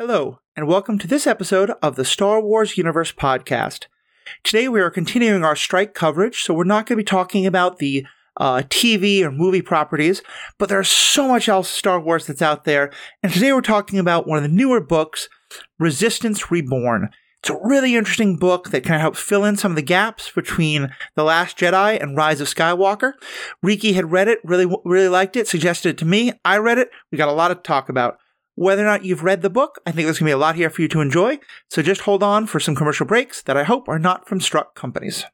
Hello, and welcome to this episode of the Star Wars Universe podcast. Today we are continuing our strike coverage, so we're not going to be talking about the uh, TV or movie properties, but there's so much else Star Wars that's out there, and today we're talking about one of the newer books, Resistance Reborn. It's a really interesting book that kind of helps fill in some of the gaps between The Last Jedi and Rise of Skywalker. Riki had read it, really, really liked it, suggested it to me. I read it. We got a lot to talk about. Whether or not you've read the book, I think there's going to be a lot here for you to enjoy. So just hold on for some commercial breaks that I hope are not from struck companies.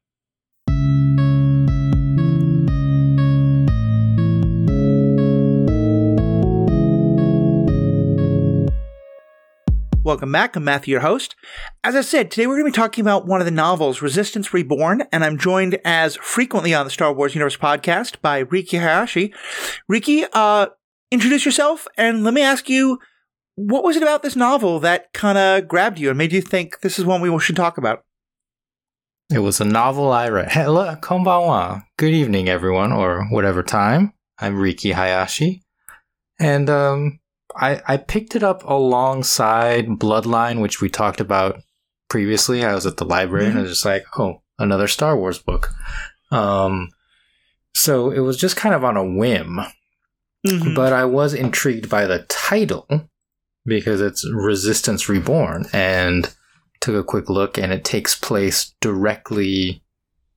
Welcome back. I'm Matthew, your host. As I said, today we're going to be talking about one of the novels, Resistance Reborn, and I'm joined as frequently on the Star Wars Universe podcast by Riki Hayashi. Riki, uh, introduce yourself and let me ask you, what was it about this novel that kind of grabbed you and made you think this is one we should talk about? It was a novel I read. Hello, konbanwa. Good evening, everyone, or whatever time. I'm Riki Hayashi. And um, I, I picked it up alongside Bloodline, which we talked about previously. I was at the library mm-hmm. and I was just like, oh, another Star Wars book. Um, so it was just kind of on a whim. Mm-hmm. But I was intrigued by the title because it's Resistance Reborn and took a quick look and it takes place directly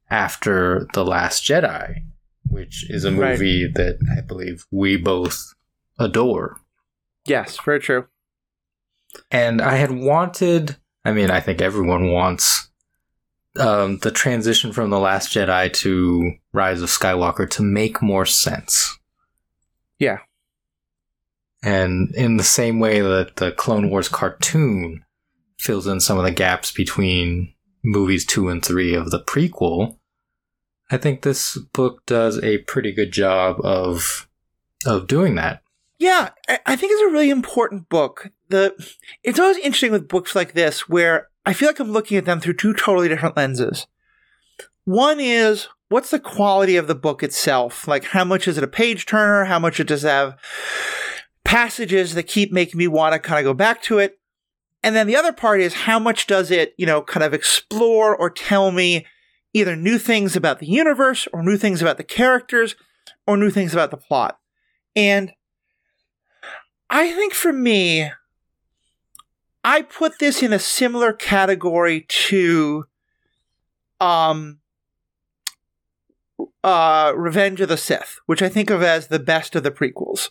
after The Last Jedi, which is a movie right. that I believe we both adore. Yes, very true. And I had wanted, I mean, I think everyone wants um, the transition from The Last Jedi to Rise of Skywalker to make more sense. Yeah. And in the same way that the Clone Wars cartoon fills in some of the gaps between movies two and three of the prequel, I think this book does a pretty good job of of doing that. Yeah, I think it's a really important book. The it's always interesting with books like this where I feel like I'm looking at them through two totally different lenses. One is what's the quality of the book itself? Like how much is it a page turner? How much it does have passages that keep making me want to kind of go back to it? And then the other part is how much does it, you know, kind of explore or tell me either new things about the universe or new things about the characters or new things about the plot. And I think for me, I put this in a similar category to um uh Revenge of the Sith, which I think of as the best of the prequels.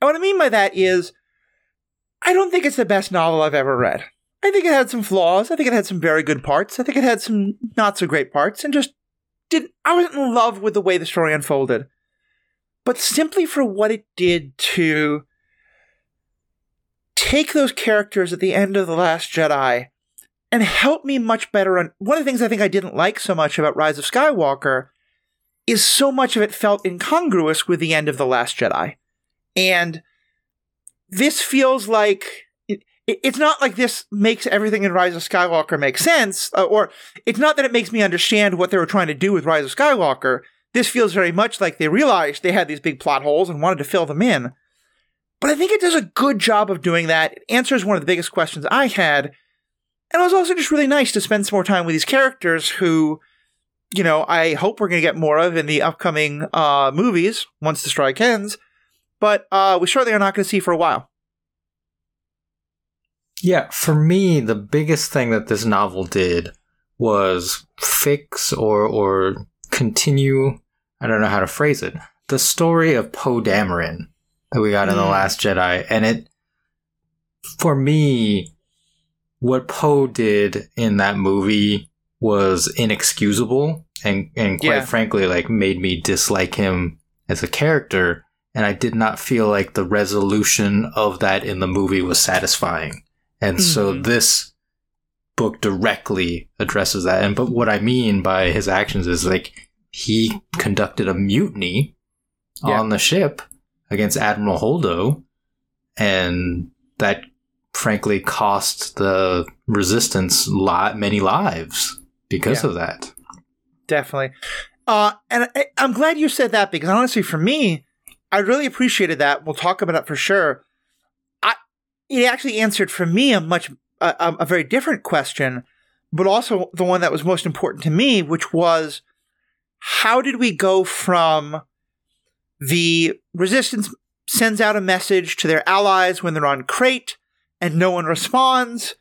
And what I mean by that is I don't think it's the best novel I've ever read. I think it had some flaws. I think it had some very good parts. I think it had some not so great parts and just didn't I wasn't in love with the way the story unfolded. But simply for what it did to take those characters at the end of The Last Jedi and help me much better. And one of the things I think I didn't like so much about Rise of Skywalker is so much of it felt incongruous with the end of The Last Jedi. And this feels like it's not like this makes everything in Rise of Skywalker make sense, uh, or it's not that it makes me understand what they were trying to do with Rise of Skywalker. This feels very much like they realized they had these big plot holes and wanted to fill them in. But I think it does a good job of doing that. It answers one of the biggest questions I had. And it was also just really nice to spend some more time with these characters who, you know, I hope we're going to get more of in the upcoming uh, movies once the strike ends. But uh, we certainly are not going to see for a while. Yeah, for me, the biggest thing that this novel did was fix or or continue. I don't know how to phrase it. The story of Poe Dameron that we got in the mm. Last Jedi, and it for me, what Poe did in that movie was inexcusable, and and quite yeah. frankly, like made me dislike him as a character. And I did not feel like the resolution of that in the movie was satisfying. And mm-hmm. so this book directly addresses that. And but what I mean by his actions is like he conducted a mutiny yeah. on the ship against Admiral Holdo, and that frankly cost the resistance lot many lives because yeah. of that. Definitely. Uh, and I, I'm glad you said that because honestly, for me, I really appreciated that. We'll talk about it for sure. I it actually answered for me a much a, a very different question, but also the one that was most important to me, which was how did we go from the resistance sends out a message to their allies when they're on Crait and no one responds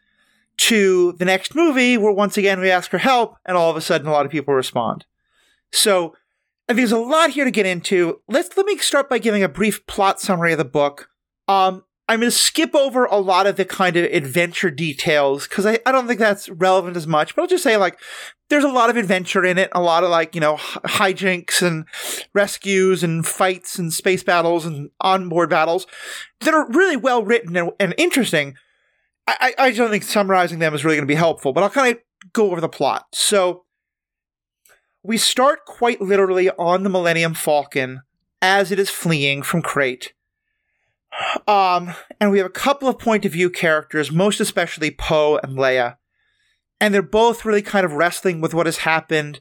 to the next movie where once again we ask for help and all of a sudden a lot of people respond. So there's a lot here to get into. Let's let me start by giving a brief plot summary of the book. Um, I'm going to skip over a lot of the kind of adventure details because I, I don't think that's relevant as much, but I'll just say like there's a lot of adventure in it, a lot of like, you know, hijinks and rescues and fights and space battles and onboard battles that are really well written and, and interesting. I, I don't think summarizing them is really going to be helpful, but I'll kind of go over the plot. So we start quite literally on the Millennium Falcon as it is fleeing from Crait um, and we have a couple of point of view characters, most especially Poe and Leia. And they're both really kind of wrestling with what has happened.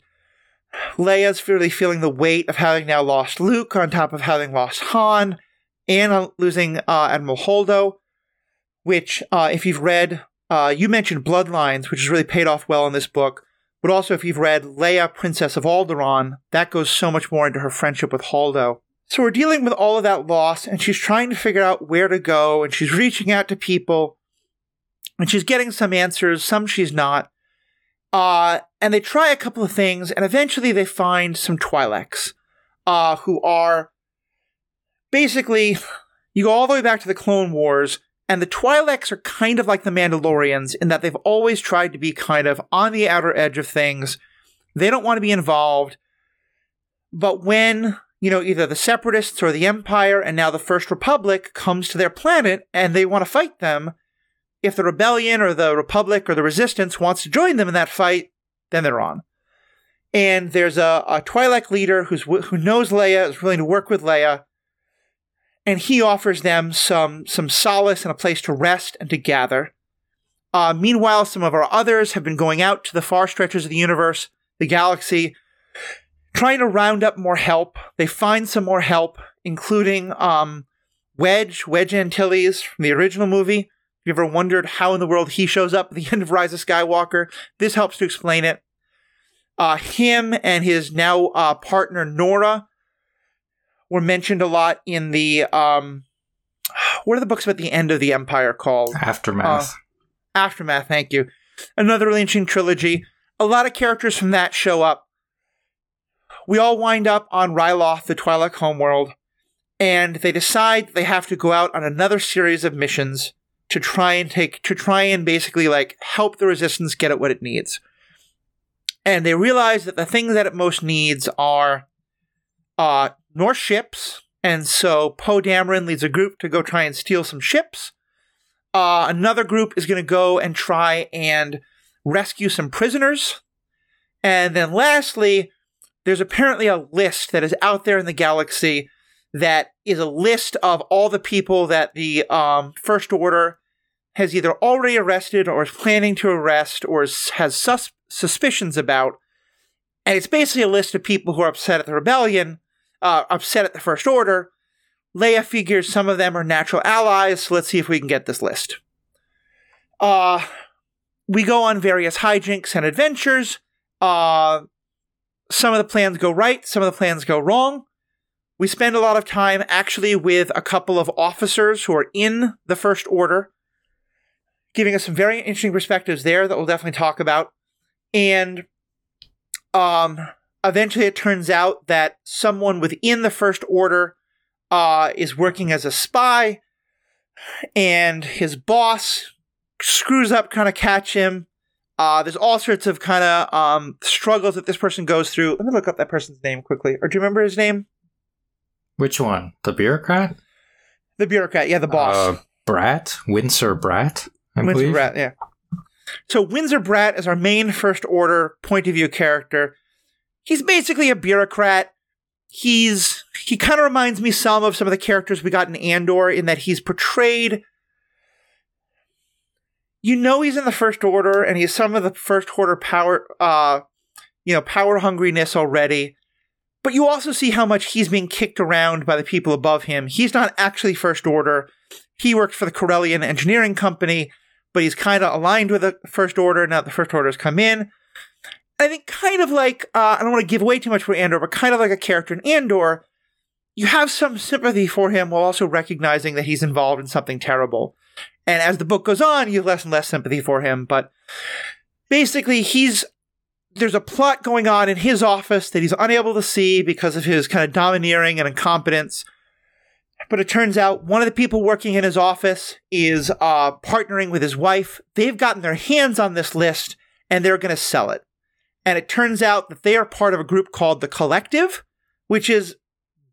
Leia's really feeling the weight of having now lost Luke on top of having lost Han and losing uh, Admiral Holdo, which, uh, if you've read, uh, you mentioned Bloodlines, which has really paid off well in this book. But also, if you've read Leia, Princess of Alderaan, that goes so much more into her friendship with Holdo. So we're dealing with all of that loss, and she's trying to figure out where to go, and she's reaching out to people, and she's getting some answers, some she's not. Uh, and they try a couple of things, and eventually they find some Twi'leks, uh, who are basically, you go all the way back to the Clone Wars, and the Twi'leks are kind of like the Mandalorians in that they've always tried to be kind of on the outer edge of things. They don't want to be involved. But when you know, either the separatists or the empire and now the First Republic comes to their planet and they want to fight them. If the rebellion or the republic or the resistance wants to join them in that fight, then they're on. And there's a, a Twi'lek leader who's who knows Leia, is willing to work with Leia, and he offers them some some solace and a place to rest and to gather. Uh, meanwhile, some of our others have been going out to the far stretches of the universe, the galaxy, trying to round up more help. They find some more help, including um, Wedge, Wedge Antilles from the original movie. If you ever wondered how in the world he shows up at the end of Rise of Skywalker, this helps to explain it. Uh, him and his now uh, partner Norra were mentioned a lot in the um, what are the books about the end of the Empire called? Aftermath. Uh, Aftermath. Thank you. Another really interesting trilogy. A lot of characters from that show up we all wind up on Ryloth, the Twi'lek homeworld, and they decide they have to go out on another series of missions to try and take to try and basically like help the resistance get at what it needs. And they realize that the things that it most needs are uh North ships, and so Poe Dameron leads a group to go try and steal some ships. Uh, another group is going to go and try and rescue some prisoners. And then lastly, there's apparently a list that is out there in the galaxy that is a list of all the people that the um, First Order has either already arrested or is planning to arrest or has sus- suspicions about. And it's basically a list of people who are upset at the rebellion, uh, upset at the First Order. Leia figures some of them are natural allies, so let's see if we can get this list. Uh, we go on various hijinks and adventures. Uh, some of the plans go right, some of the plans go wrong. We spend a lot of time actually with a couple of officers who are in the First Order, giving us some very interesting perspectives there that we'll definitely talk about. And um, eventually it turns out that someone within the First Order uh, is working as a spy, and his boss screws up, kind of catch him, uh, there's all sorts of kind of um, struggles that this person goes through. Let me look up that person's name quickly. Or do you remember his name? Which one? The bureaucrat? The bureaucrat, yeah, the boss. Uh, Bratt? Winshur Bratt? I Winshur believe. Bratt, yeah. So Winshur Bratt is our main first order point of view character. He's basically a bureaucrat. He's he kind of reminds me some of some of the characters we got in Andor in that he's portrayed you know he's in the first order and he's some of the first order power uh you know power hungriness already but you also see how much he's being kicked around by the people above him he's not actually first order he works for the Corellian Engineering Company, but he's kind of aligned with the First Order now. The First Order has come in. I think kind of like uh, I don't want to give away too much for Andor, but kind of like a character in Andor, you have some sympathy for him while also recognizing that he's involved in something terrible. And as the book goes on, you have less and less sympathy for him. But basically, he's there's a plot going on in his office that he's unable to see because of his kind of domineering and incompetence. But it turns out one of the people working in his office is uh, partnering with his wife. They've gotten their hands on this list and they're going to sell it. And it turns out that they are part of a group called the Collective, which is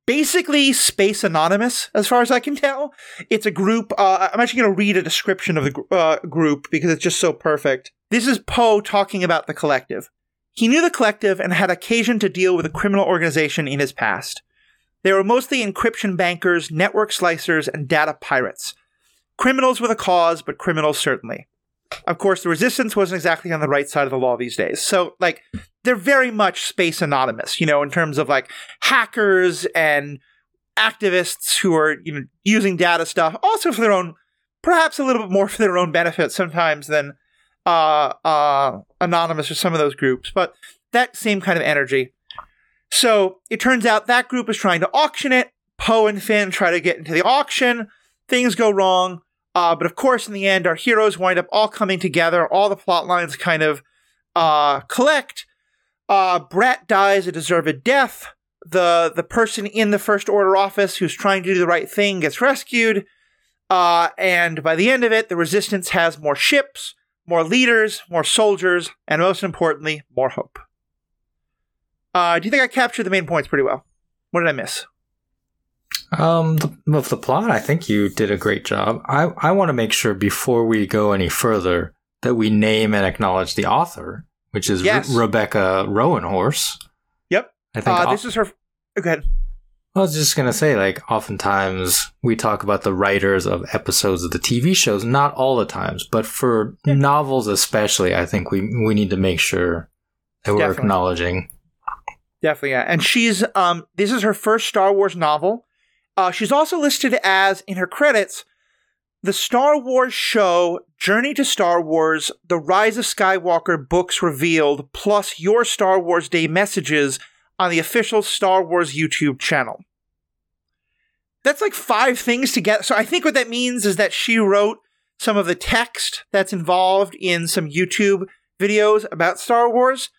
basically Space Anonymous, as far as I can tell. It's a group. Uh, I'm actually going to read a description of the uh, group because it's just so perfect. This is Poe talking about the Collective. He knew the Collective and had occasion to deal with a criminal organization in his past. They were mostly encryption bankers, network slicers, and data pirates. Criminals with a cause, but criminals certainly. Of course, the resistance wasn't exactly on the right side of the law these days. So, like, they're very much space anonymous, you know, in terms of like hackers and activists who are, you know, using data stuff also for their own, perhaps a little bit more for their own benefit sometimes than uh, uh, anonymous or some of those groups, but that same kind of energy. So it turns out that group is trying to auction it. Poe and Finn try to get into the auction. Things go wrong. Uh, but of course, in the end, our heroes wind up all coming together. All the plot lines kind of uh, collect. Uh, Bratt dies a deserved death. The the person in the First Order office who's trying to do the right thing gets rescued. Uh, and by the end of it, the Resistance has more ships, more leaders, more soldiers, and most importantly, more hope. Uh, do you think I captured the main points pretty well? What did I miss? Um, the, of the plot, I think you did a great job. I, I want to make sure before we go any further that we name and acknowledge the author, which is Yes. Re- Rebecca Roanhorse. Yep. I think. Uh, this is her. Go ahead. I was just gonna say, like, oftentimes we talk about the writers of episodes of the TV shows. Not all the times, but for Yeah. novels especially, I think we we need to make sure that we're Definitely. acknowledging. Definitely, yeah. And she's um this is her first Star Wars novel. Uh she's also listed as in her credits the Star Wars show Journey to Star Wars, The Rise of Skywalker books revealed, plus your Star Wars Day messages on the official Star Wars YouTube channel. That's like five things together. So I think what that means is that she wrote some of the text that's involved in some YouTube videos about Star Wars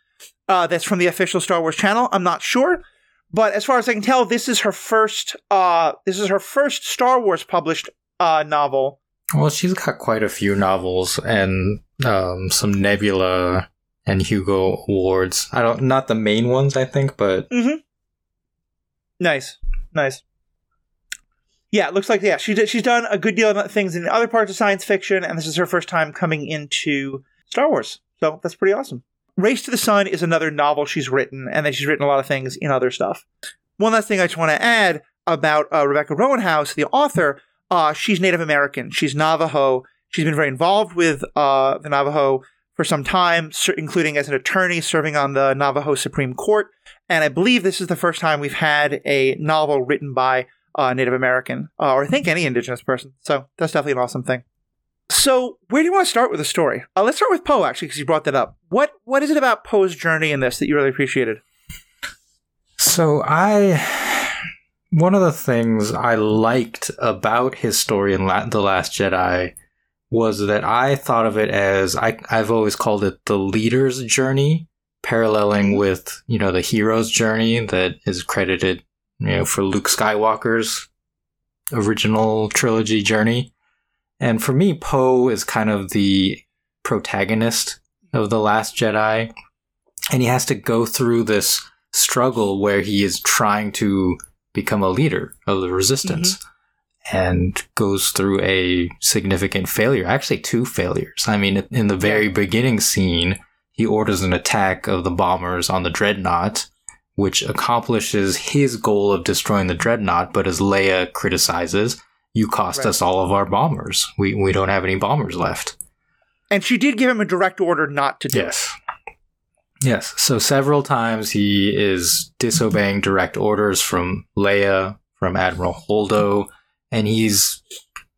uh, that's from the official Star Wars channel. I'm not sure, but as far as I can tell, this is her first. Uh, this is her first Star Wars published uh, novel. Well, she's got quite a few novels and um, some Nebula and Hugo awards. I don't, not the main ones, I think, but Mm-hmm. Nice, nice. Yeah, it looks like yeah she did, she's done a good deal of things in other parts of science fiction, and this is her first time coming into Star Wars. So that's pretty awesome. Race to the Sun is another novel she's written, and then she's written a lot of things in other stuff. One last thing I just want to add about uh, Rebecca Rowanhouse, the author. Uh, she's Native American. She's Navajo. She's been very involved with uh, the Navajo for some time, including as an attorney serving on the Navajo Supreme Court. And I believe this is the first time we've had a novel written by a Native American, uh, or I think any Indigenous person. So that's definitely an awesome thing. So where do you want to start with the story? Uh, let's start with Poe, actually, because you brought that up. What What is it about Poe's journey in this that you really appreciated? So I, one of the things I liked about his story in La- the Last Jedi was that I thought of it as I I've always called it the leader's journey, paralleling with you know the hero's journey that is credited you know for Luke Skywalker's original trilogy journey. And for me, Poe is kind of the protagonist of The Last Jedi. And he has to go through this struggle where he is trying to become a leader of the resistance mm-hmm. and goes through a significant failure. Actually, two failures. I mean, in the very beginning scene, he orders an attack of the bombers on the dreadnought, which accomplishes his goal of destroying the dreadnought. But as Leia criticizes, you cost Right. us all of our bombers. We we don't have any bombers left. And she did give him a direct order not to do it. Yes. Yes. So several times he is disobeying direct orders from Leia, from Admiral Holdo, and he's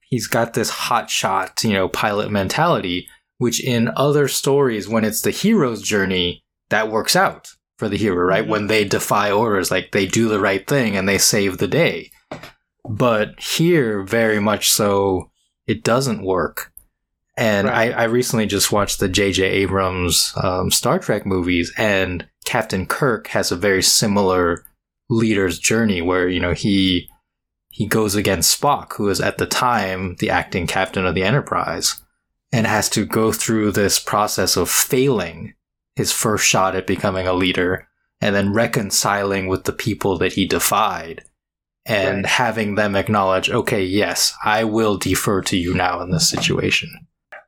he's got this hot shot, you know, pilot mentality, which in other stories, when it's the hero's journey, that works out for the hero, right? Mm-hmm. When they defy orders, like they do the right thing and they save the day. But here, very much so, it doesn't work. And right. I, I, recently just watched the J.J. Abrams um, Star Trek movies, and Captain Kirk has a very similar leader's journey where, you know, he he goes against Spock, who is at the time the acting captain of the Enterprise, and has to go through this process of failing his first shot at becoming a leader and then reconciling with the people that he defied and right. having them acknowledge, okay, yes, I will defer to you now in this situation.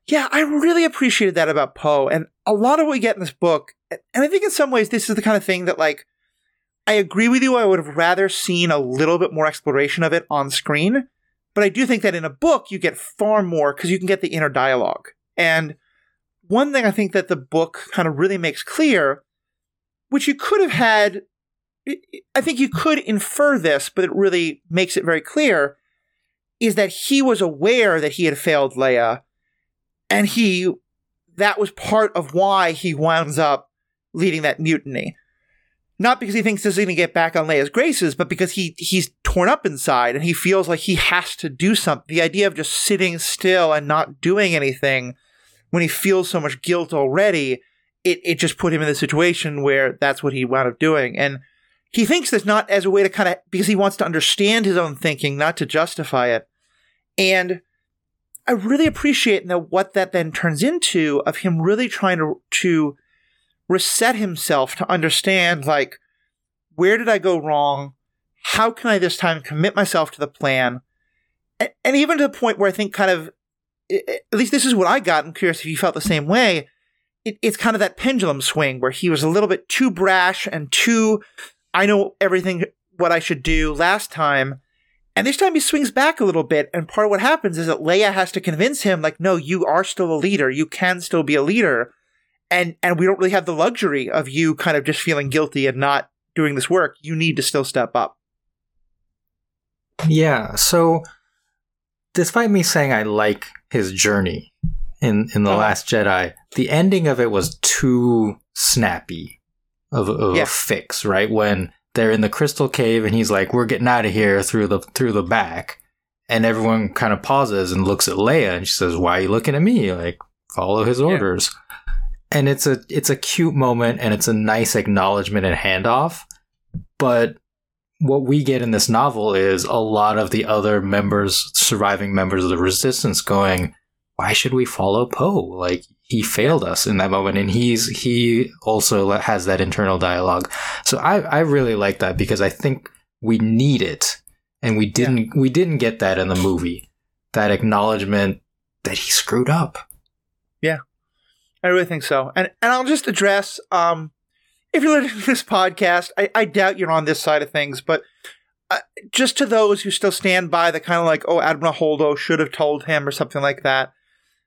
Yeah, I really appreciated that about Poe. And a lot of what we get in this book, and I think in some ways this is the kind of thing that like I agree with you. I would have rather seen a little bit more exploration of it on screen, but I do think that in a book you get far more because you can get the inner dialogue. And one thing I think that the book kind of really makes clear, which you could have had, I think you could infer this, but it really makes it very clear, is that he was aware that he had failed Leia, and he that was part of why he winds up leading that mutiny not because he thinks this is going to get back on Leia's graces, but because he he's torn up inside and he feels like he has to do something. The idea of just sitting still and not doing anything when he feels so much guilt already, it, it just put him in the situation where that's what he wound up doing. And he thinks this not as a way to kind of because he wants to understand his own thinking, not to justify it. And I really appreciate now what that then turns into of him really trying to to reset himself to understand like where did I go wrong? How can I this time commit myself to the plan? And, and even to the point where I think kind of at least this is what I got. I'm curious if you felt the same way. It, it's kind of that pendulum swing where he was a little bit too brash and too, I know everything what I should do last time. And this time he swings back a little bit. And part of what happens is that Leia has to convince him, like, no, you are still a leader. You can still be a leader and and we don't really have the luxury of you kind of just feeling guilty and not doing this work. You need to still step up. Yeah. So, despite me saying I like his journey in in the uh-huh. Last Jedi, the ending of it was too snappy of, of yeah. a fix. Right when they're in the crystal cave and he's like, "We're getting out of here through the through the back," and everyone kind of pauses and looks at Leia and she says, "Why are you looking at me?" Like, follow his orders. Yeah and it's a it's a cute moment and it's a nice acknowledgement and handoff but what we get in this novel is a lot of the other members surviving members of the resistance going why should we follow poe like he failed us in that moment and he's he also has that internal dialogue so i i really like that because i think we need it and we didn't yeah. we didn't get that in the movie that acknowledgement that he screwed up yeah I really think so. And and I'll just address um if you're listening to this podcast, I, I doubt you're on this side of things, but uh, just to those who still stand by the kind of like, oh, Admiral Holdo should have told him or something like that,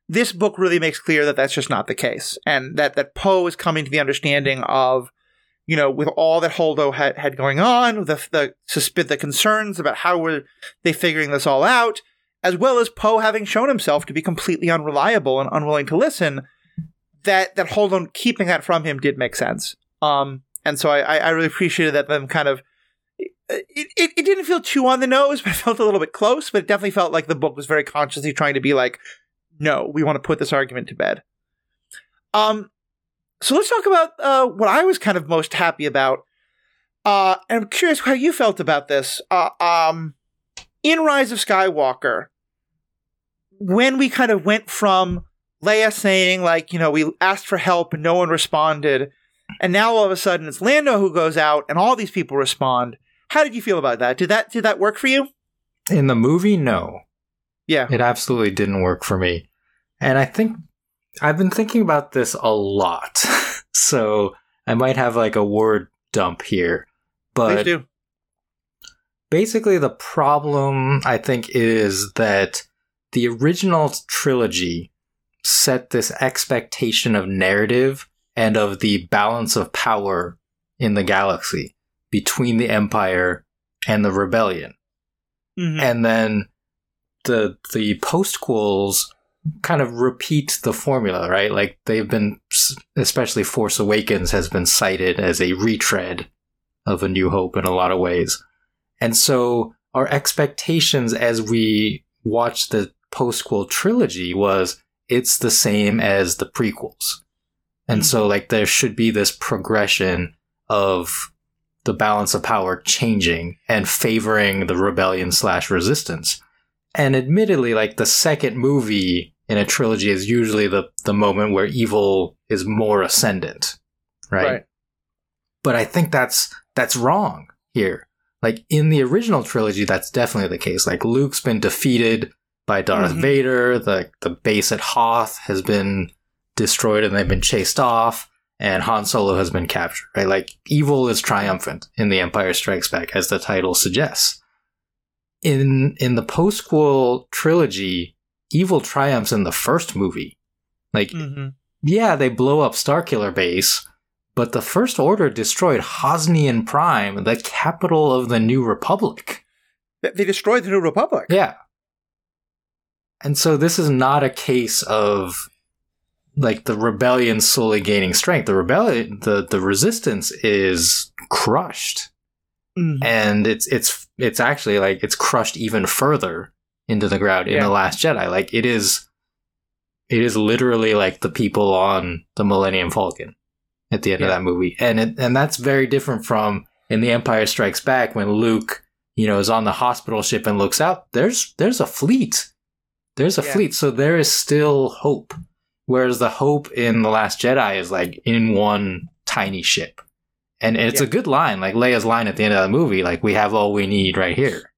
this book really makes clear that that's just not the case, and that that Poe is coming to the understanding of, you know, with all that Holdo had had going on, the the susp- the concerns about how were they figuring this all out, as well as Poe having shown himself to be completely unreliable and unwilling to listen that that Holdo keeping that from him did make sense. Um, and so I, I really appreciated that them kind of it, it, it didn't feel too on the nose, but it felt a little bit close. But it definitely felt like the book was very consciously trying to be like, no, we want to put this argument to bed. Um, so let's talk about uh, what I was kind of most happy about. Uh, and I'm curious how you felt about this. Uh, um, in Rise of Skywalker, when we kind of went from Leia saying, like, you know, we asked for help and no one responded. And now all of a sudden it's Lando who goes out and all these people respond. How did you feel about that? Did that did that work for you? In the movie, no. Yeah. It absolutely didn't work for me. And I think I've been thinking about this a lot. so I might have like a word dump here. But basically the problem I think is that the original trilogy set this expectation of narrative and of the balance of power in the galaxy between the Empire and the Rebellion. Mm-hmm. And then the the postquels kind of repeat the formula, right? Like they've been, especially Force Awakens has been cited as a retread of A New Hope in a lot of ways. And so our expectations as we watch the postquel trilogy was it's the same as the prequels. And so mm-hmm. like there should be this progression of the balance of power changing and favoring the rebellion slash resistance. And admittedly, like the second movie in a trilogy is usually the, the moment where evil is more ascendant. Right? right. But I think that's that's wrong here. Like in the original trilogy, that's definitely the case. Like Luke's been defeated by Darth mm-hmm. Vader, the the base at Hoth has been destroyed and they've been chased off, and Han Solo has been captured, right? Like evil is triumphant in The Empire Strikes Back, as the title suggests. In in the postquel trilogy, evil triumphs in the first movie. Like, mm-hmm. yeah, they blow up Starkiller Base, but the First Order destroyed Hosnian Prime, the capital of the New Republic. They destroyed the New Republic. Yeah. And so this is not a case of like the rebellion slowly gaining strength. The rebellion, the the resistance is crushed, mm. and it's it's it's actually like it's crushed even further into the ground in yeah. the Last Jedi. Like it is, it is literally like the people on the Millennium Falcon at the end yeah. of that movie, and it, and that's very different from in The Empire Strikes Back when Luke, you know, is on the hospital ship and looks out. There's there's a fleet. There's a yeah. fleet, so there is still hope Whereas the hope in The Last Jedi is like in one tiny ship. And it's yeah. a good line, like Leia's line at the end of the movie, like we have all we need right here.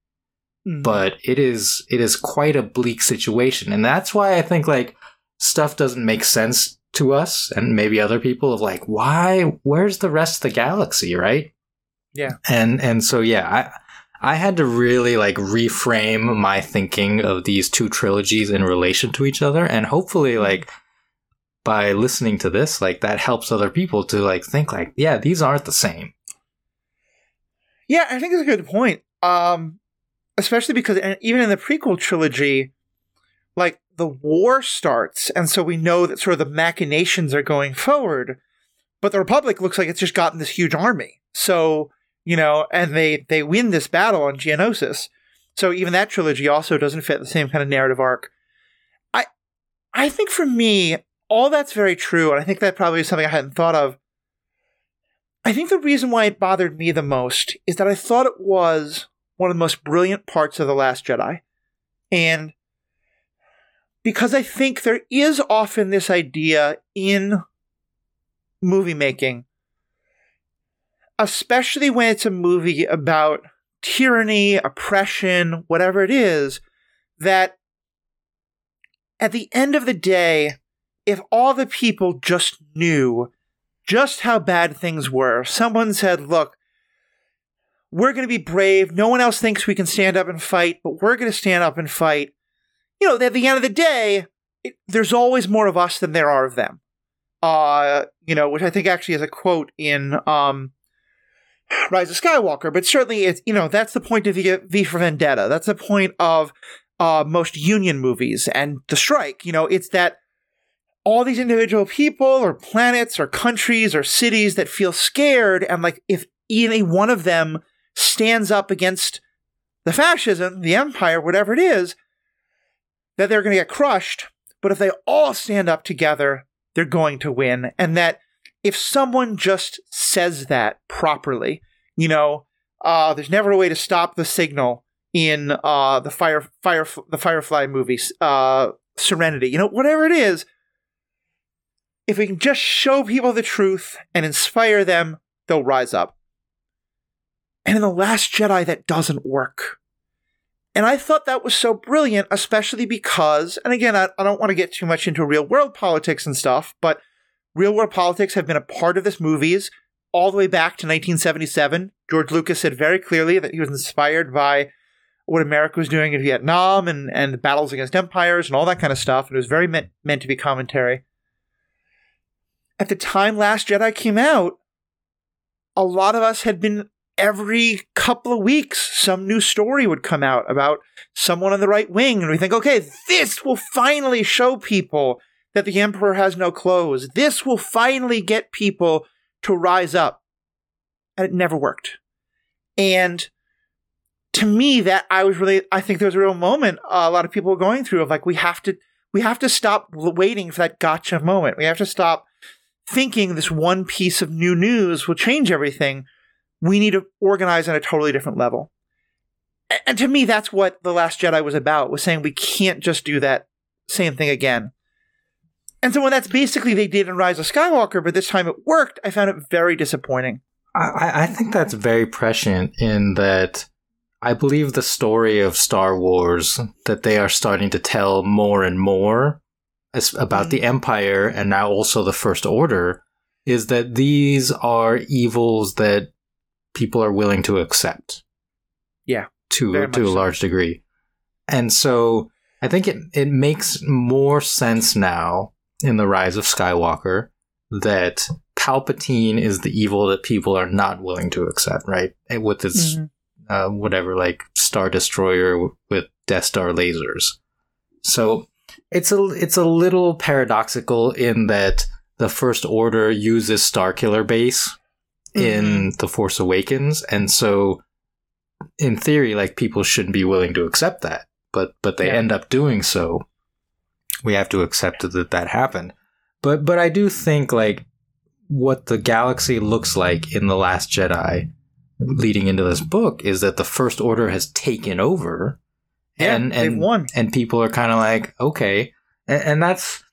Mm. But it is it is quite a bleak situation. And that's why I think like stuff doesn't make sense to us and maybe other people of like, why where's the rest of the galaxy, right? Yeah. And and so yeah, I I had to really like reframe my thinking of these two trilogies in relation to each other and hopefully like by listening to this, like that helps other people to like think like, yeah, these aren't the same. Yeah, I think it's a good point. Um, especially because even in the prequel trilogy, like the war starts, and so we know that sort of the machinations are going forward, but the Republic looks like it's just gotten this huge army. So you know, and they they win this battle on Geonosis. So even that trilogy also doesn't fit the same kind of narrative arc. I I think for me, all that's very true, and I think that probably is something I hadn't thought of. I think the reason why it bothered me the most is that I thought it was one of the most brilliant parts of The Last Jedi. And because I think there is often this idea in movie making, especially when it's a movie about tyranny, oppression, whatever it is, that at the end of the day, if all the people just knew just how bad things were, someone said, look, we're going to be brave. No one else thinks we can stand up and fight, but we're going to stand up and fight. You know, at the end of the day, it, there's always more of us than there are of them. Uh, you know, which I think actually is a quote in um, Rise of Skywalker, but certainly it's, you know, that's the point of V, for Vendetta. That's the point of uh, most Union movies and the strike. You know, it's that all these individual people or planets or countries or cities that feel scared and like if any one of them stands up against the fascism, the empire, whatever it is, that they're going to get crushed. But if they all stand up together, they're going to win. And that if someone just says that properly, you know, uh, there's never a way to stop the signal in uh, the fire, fire, the Firefly movies, uh, Serenity, you know, whatever it is, if we can just show people the truth and inspire them, they'll rise up. And in The Last Jedi, that doesn't work. And I thought that was so brilliant, especially because, and again, I, I don't want to get too much into real world politics and stuff, but real world politics have been a part of this movies all the way back to 1977. George Lucas said very clearly that he was inspired by what America was doing in Vietnam and, and the battles against empires and all that kind of stuff. And it was very meant, meant to be commentary at the time Last Jedi came out, a lot of us had been every couple of weeks, some new story would come out about someone on the right wing. And we think, okay, this will finally show people that the emperor has no clothes. This will finally get people to rise up. And it never worked. And to me, that I was really, I think there was a real moment a lot of people were going through of like, we have to, we have to stop waiting for that gotcha moment. We have to stop thinking this one piece of new news will change everything. We need to organize on a totally different level. And to me, that's what The Last Jedi was about, was saying we can't just do that same thing again. And so when that's basically they did in Rise of Skywalker, but this time it worked, I found it very disappointing. I, I think that's very prescient in that I believe the story of Star Wars that they are starting to tell more and more about mm-hmm. the Empire and now also the First Order is that these are evils that people are willing to accept. Yeah. To to a so. large degree. And so I think it, it makes more sense now in the rise of Skywalker that Palpatine is the evil that people are not willing to accept, right? With this, mm-hmm. uh, whatever, like Star Destroyer with Death Star lasers. So it's a it's a little paradoxical in that the First Order uses Starkiller Base mm-hmm. in The Force Awakens, and so in theory, like people shouldn't be willing to accept that, but but they yeah. end up doing so. We have to accept that that happened. But but I do think like what the galaxy looks like in The Last Jedi leading into this book is that the First Order has taken over. Yeah, and, and, won. And people are kind of like, okay. And, and that's,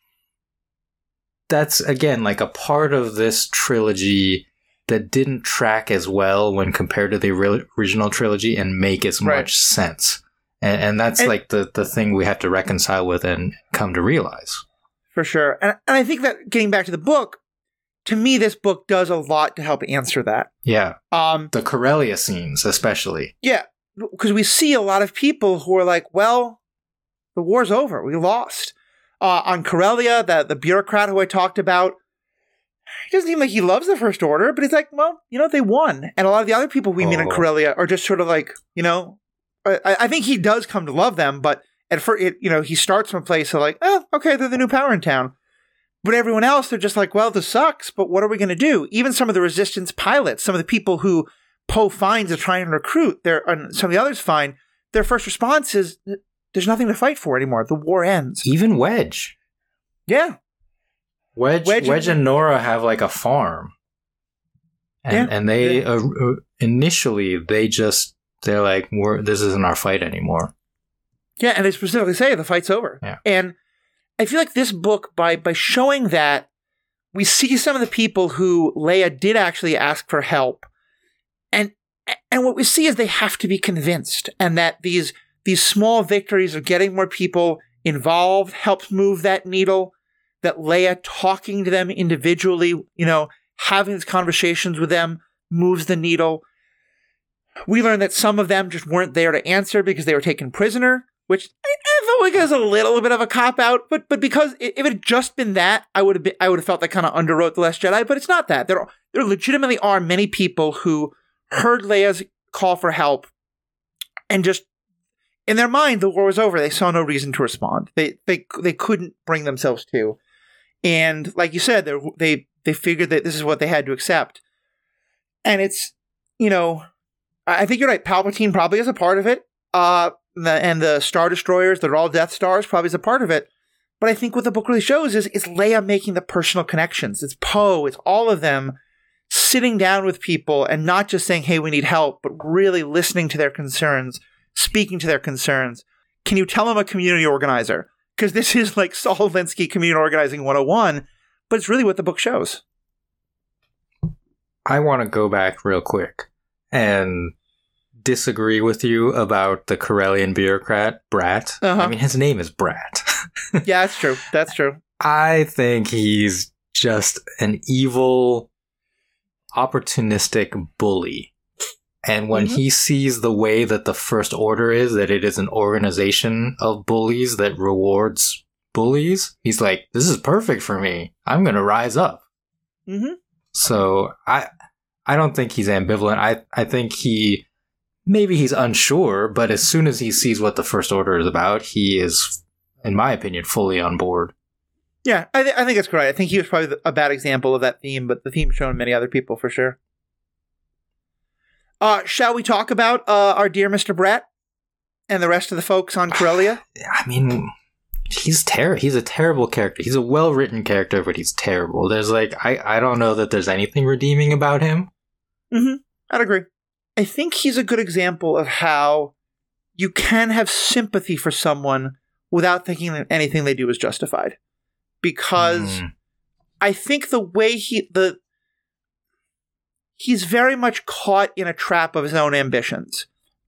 that's again like a part of this trilogy that didn't track as well when compared to the original trilogy and make as right. much sense. And, and that's and, like the, the thing we have to reconcile with and come to realize. For sure. And, and I think that getting back to the book, to me, this book does a lot to help answer that. Yeah. Um, the Corellia scenes, especially. Yeah, because we see a lot of people who are like, "Well, the war's over. We lost." Uh, on Corellia, the the bureaucrat who I talked about, he doesn't seem like he loves the First Order, but he's like, "Well, you know, they won." And a lot of the other people we oh. meet in oh. Corellia are just sort of like, you know, I, I think he does come to love them, but at first, it, you know, he starts from a place of like, "Oh, okay, they're the new power in town." But everyone else, they're just like, well, this sucks, but what are we going to do? Even some of the resistance pilots, some of the people who Poe finds to try and recruit, their, and some of the others find, their first response is, there's nothing to fight for anymore. The war ends. Even Wedge. Yeah. Wedge, Wedge, Wedge and Norra have like a farm. And, yeah. and they, yeah. uh, initially, they just, they're like, we're, this isn't our fight anymore. Yeah, and they specifically say the fight's over. Yeah. And I feel like this book, by by showing that, we see some of the people who Leia did actually ask for help, and and what we see is they have to be convinced, and that these these small victories of getting more people involved helps move that needle. That Leia talking to them individually, you know, having these conversations with them moves the needle. We learn that some of them just weren't there to answer because they were taken prisoner which I, felt like was a little bit of a cop out, but but because if it had just been that, I would have been I would have felt that kind of underwrote the Last Jedi. But it's not that. There there legitimately are many people who heard Leia's call for help and just in their mind the war was over. They saw no reason to respond. They they they couldn't bring themselves to, and like you said, they they figured that this is what they had to accept, and it's you know I think you're right. Palpatine probably is a part of it. Uh, the, and the Star Destroyers, they're all Death Stars, probably is a part of it. But I think what the book really shows is it's Leia making the personal connections. It's Poe, it's all of them sitting down with people and not just saying, hey, we need help, but really listening to their concerns, speaking to their concerns. Can you tell them a community organizer? Because this is like Saul Alinsky Community Organizing 101, but it's really what the book shows. I want to go back real quick and disagree with you about the Corellian bureaucrat, Bratt. Uh-huh. I mean, his name is Bratt. yeah, that's true. That's true. I think he's just an evil, opportunistic bully. And when mm-hmm. he sees the way that the First Order is, that it is an organization of bullies that rewards bullies, he's like, this is perfect for me. I'm going to rise up. Mm-hmm. So I, I don't think he's ambivalent. I I think he maybe he's unsure, but as soon as he sees what the First Order is about, he is, in my opinion, fully on board. Yeah, I, th- I think that's correct. I think he was probably a bad example of that theme, but the theme shown many other people for sure. Uh, shall we talk about uh, our dear Mr. Bratt and the rest of the folks on Corellia? I mean, he's ter- He's a terrible character. He's a well written character, but he's terrible. There's like I I don't know that there's anything redeeming about him. Mm-hmm. I'd agree. I think he's a good example of how you can have sympathy for someone without thinking that anything they do is justified. Because Mm. I think the way he the he's very much caught in a trap of his own ambitions.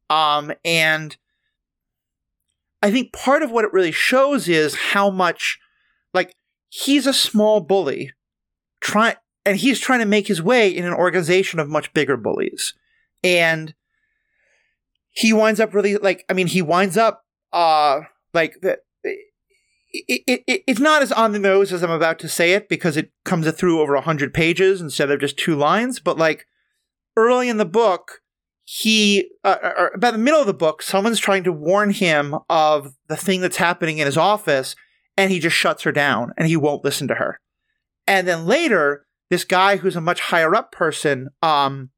Um and I think part of what it really shows is how much like he's a small bully trying, and he's trying to make his way in an organization of much bigger bullies. And he winds up really like I mean he winds up uh like it, it, it, it's not as on the nose as I'm about to say it because it comes through over 100 pages instead of just two lines. But like early in the book, he, uh, or about the middle of the book, someone's trying to warn him of the thing that's happening in his office, and he just shuts her down and he won't listen to her. And then later, this guy who's a much higher up person, um,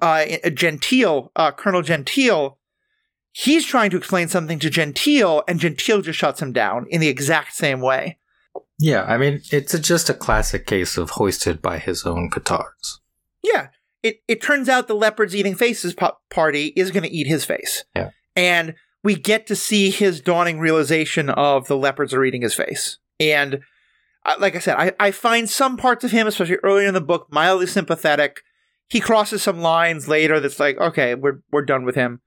uh, Gentile, uh, Colonel Gentile, he's trying to explain something to Gentile, and Gentile just shuts him down in the exact same way. Yeah, I mean, it's a, just a classic case of hoisted by his own petards. Yeah, it it turns out the leopards eating faces po- party is going to eat his face. Yeah. and we get to see his dawning realization of the leopards are eating his face. And uh, like I said, I, I find some parts of him, especially earlier in the book, mildly sympathetic. He crosses some lines later that's like, okay, we're we're done with him.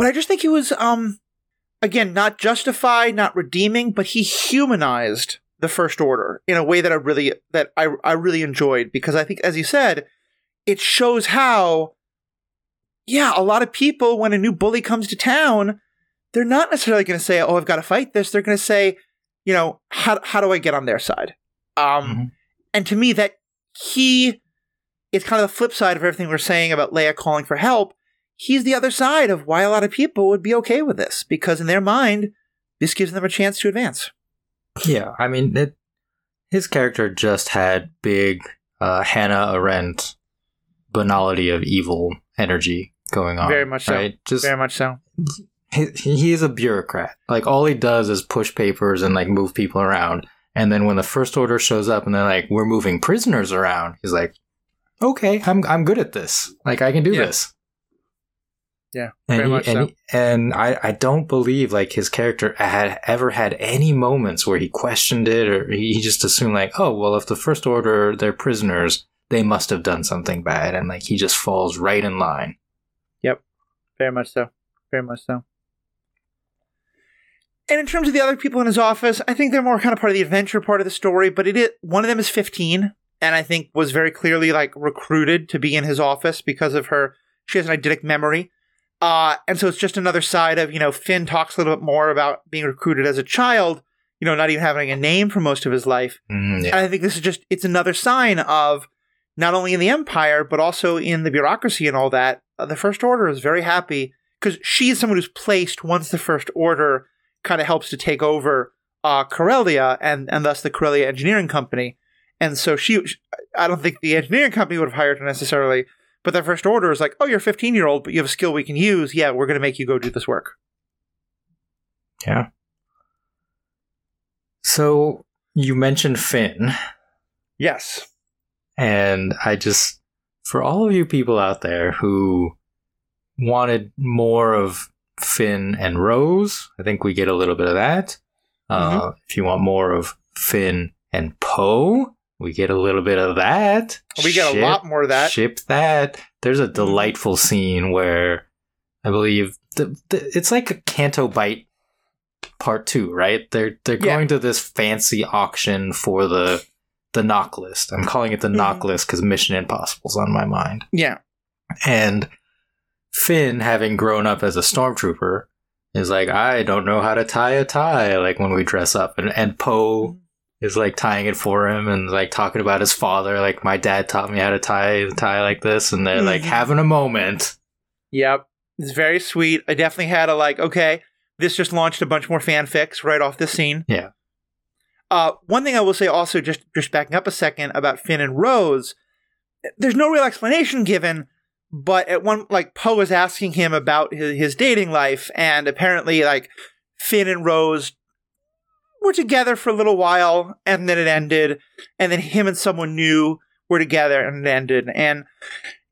But I just think he was, um, again, not justified, not redeeming, but he humanized the First Order in a way that I really that I I really enjoyed because I think, as you said, it shows how, yeah, a lot of people when a new bully comes to town, they're not necessarily going to say, "Oh, I've got to fight this." They're going to say, you know, how how do I get on their side? Um, Mhm. and to me, that he is kind of the flip side of everything we're saying about Leia calling for help. He's the other side of why a lot of people would be okay with this because in their mind, this gives them a chance to advance. Yeah, I mean, it, his character just had big uh, Hannah Arendt banality of evil energy going on. Very much so. Just Very much so. he, he is a bureaucrat. Like all he does is push papers and like move people around. And then when the first order shows up and they're like, "We're moving prisoners around," he's like, "Okay, I'm I'm good at this. Like I can do Yeah. this." Yeah, and very he- much and, so. he- and I I don't believe like his character had ever had any moments where he questioned it or he just assumed like, "Oh well, if the first order they're prisoners, they must have done something bad," and like he just falls right in line. Yep, very much so. Very much so. And in terms of the other people in his office, I think they're more kind of part of the adventure part of the story, but it is, one of them is 15 and I think was very clearly like recruited to be in his office because of her she has an eidetic memory. Uh and so it's just another side of, you know, Finn talks a little bit more about being recruited as a child, you know, not even having a name for most of his life. Mm, And. I think this is just it's another sign of not only in the empire but also in the bureaucracy and all that. Uh, the first order is very happy because she's someone who's placed once the first order kind of helps to take over uh, Corellia and and thus the Corellia Engineering Company. And so she, I don't think the engineering company would have hired her necessarily, but the first order is like, oh, you're a 15 year old, but you have a skill we can use. Yeah, we're going to make you go do this work. Yeah. So you mentioned Finn, Yes. and I just, for all of you people out there who wanted more of Finn and Rose, I think we get a little bit of that. Uh, if you want more of Finn and Poe, we get a little bit of that. We get a lot more of that. Ship that. There's a delightful scene where I believe the, the, it's like a Canto Bight part two, right? They're they're Yeah. going to this fancy auction for the the knock list. I'm calling it the knock Mhm. list because Mission Impossible's on my mind. Yeah. And Finn, having grown up as a stormtrooper, is like, I don't know how to tie a tie, like when we dress up. And and Poe is like tying it for him and like talking about his father. Like my dad taught me how to tie tie like this, and they're like Mhm. having a moment. Yep. It's very sweet. I definitely had a like, okay, this just launched a bunch more fanfics right off this scene. Yeah. Uh, one thing I will say also, just just backing up a second about Finn and Rose, there's no real explanation given, but at one like Poe is asking him about his, his dating life, and apparently like Finn and Rose were together for a little while, and then it ended, and then him and someone new were together, and it ended, and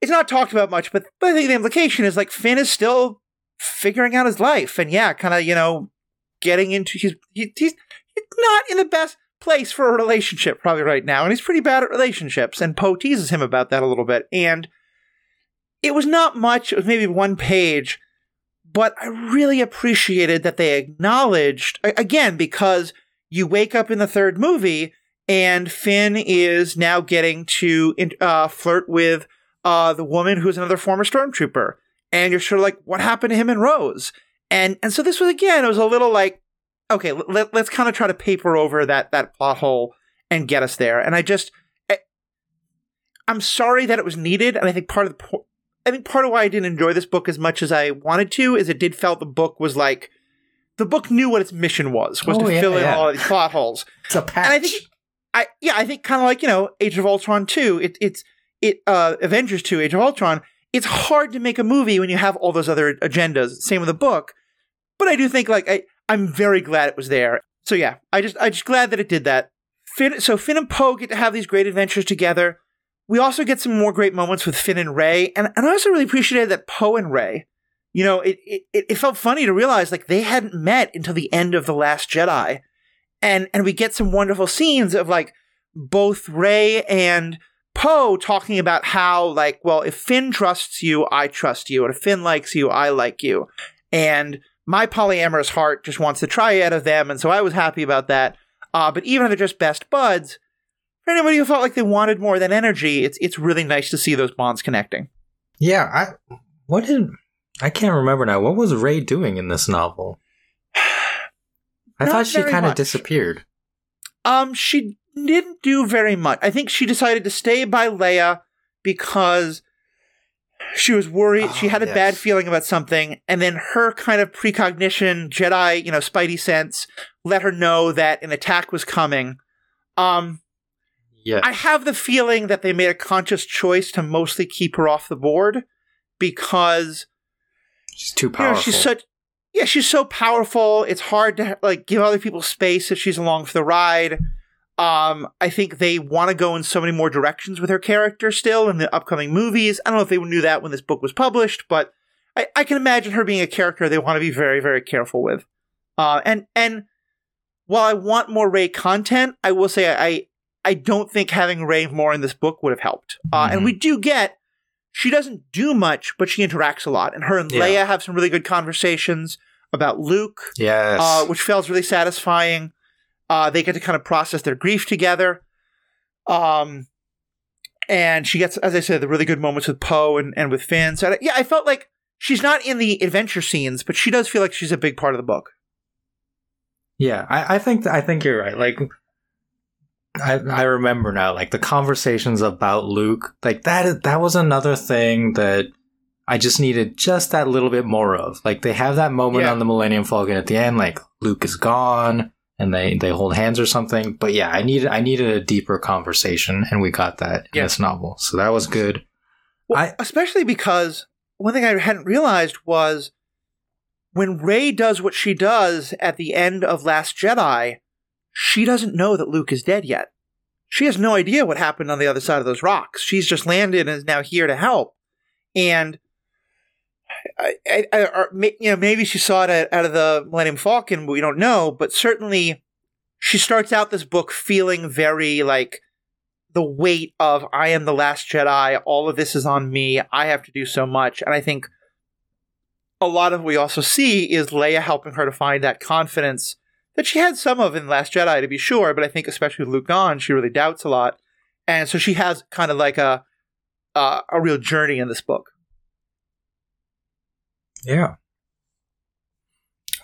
it's not talked about much, but, but I think the implication is like Finn is still figuring out his life, and yeah, kind of you know getting into his he, he's he's not in the best place for a relationship probably right now, and he's pretty bad at relationships, and Poe teases him about that a little bit, and it was not much, it was maybe one page, but I really appreciated that they acknowledged again because you wake up in the third movie and Finn is now getting to uh, flirt with uh, the woman who's another former stormtrooper, and you're sort of like, what happened to him and Rose? And and so this was again, it was a little like, okay, let, let's kind of try to paper over that that plot hole and get us there. And I just, I, I'm sorry that it was needed, and I think part of the I think part of why I didn't enjoy this book as much as I wanted to is it did felt the book was like the book knew what its mission was was Oh, to yeah, fill in yeah. all these plot holes. It's a patch. And I think I yeah, I think kind of like, you know, Age of Ultron 2, it it's it uh Avengers 2, Age of Ultron, it's hard to make a movie when you have all those other agendas. Same with the book. But I do think like I I'm very glad it was there. So yeah, I just I just glad that it did that. Finn so Finn and Poe get to have these great adventures together. We also get some more great moments with Finn and Rey, and, and I also really appreciated that Poe and Rey, you know, it, it it felt funny to realize like they hadn't met until the end of the Last Jedi, and and we get some wonderful scenes of like both Rey and Poe talking about how like, well, if Finn trusts you, I trust you, and if Finn likes you, I like you, and my polyamorous heart just wants the triad of them, and so I was happy about that. Uh, but even if they're just best buds, for anybody who felt like they wanted more than energy, it's it's really nice to see those bonds connecting. yeah, I what did I can't remember now. What was Rey doing in this novel? I thought she kind of disappeared. Um, she didn't do very much. I think she decided to stay by Leia because she was worried. she Oh, had a yes. bad feeling about something, and then her kind of precognition, Jedi, you know, Spidey sense, let her know that an attack was coming. Um, Yeah, I have the feeling that they made a conscious choice to mostly keep her off the board because she's too you powerful. know, she's such yeah, she's so powerful. It's hard to like give other people space if she's along for the ride. Um, I think they want to go in so many more directions with her character still in the upcoming movies. I don't know if they knew that when this book was published, but I, I can imagine her being a character they want to be very, very careful with. Uh, and and while I want more Rey content, I will say I I don't think having Rey more in this book would have helped. Uh, And Mhm. we do get she doesn't do much, but she interacts a lot. And her and Yeah. Leia have some really good conversations about Luke, yes, uh, which feels really satisfying. Uh, they get to kind of process their grief together. Um, and she gets, as I said, the really good moments with Poe and, and with Finn. So I- yeah, I felt like she's not in the adventure scenes, but she does feel like she's a big part of the book. Yeah, I, I think I think you're right. Like, I I remember now, like the conversations about Luke, like that that was another thing that I just needed just that little bit more of. Like they have that moment Yeah. on the Millennium Falcon at the end, like Luke is gone and they they hold hands or something. But yeah, I needed I needed a deeper conversation, and we got that in Yeah. this novel, so that was good. Well, I- especially because one thing I hadn't realized was when Rey does what she does at the end of Last Jedi, she doesn't know that Luke is dead yet. She has no idea what happened on the other side of those rocks. She's just landed and is now here to help. And I, I, I you know, maybe she saw it out of the Millennium Falcon. We don't know, but certainly she starts out this book feeling very like the weight of I am the last Jedi, all of this is on me, I have to do so much. And I think a lot of what we also see is Leia helping her to find that confidence that she had some of in The Last Jedi, to be sure, but I think especially with Luke gone, she really doubts a lot. And so she has kind of like a uh, a real journey in this book. Yeah.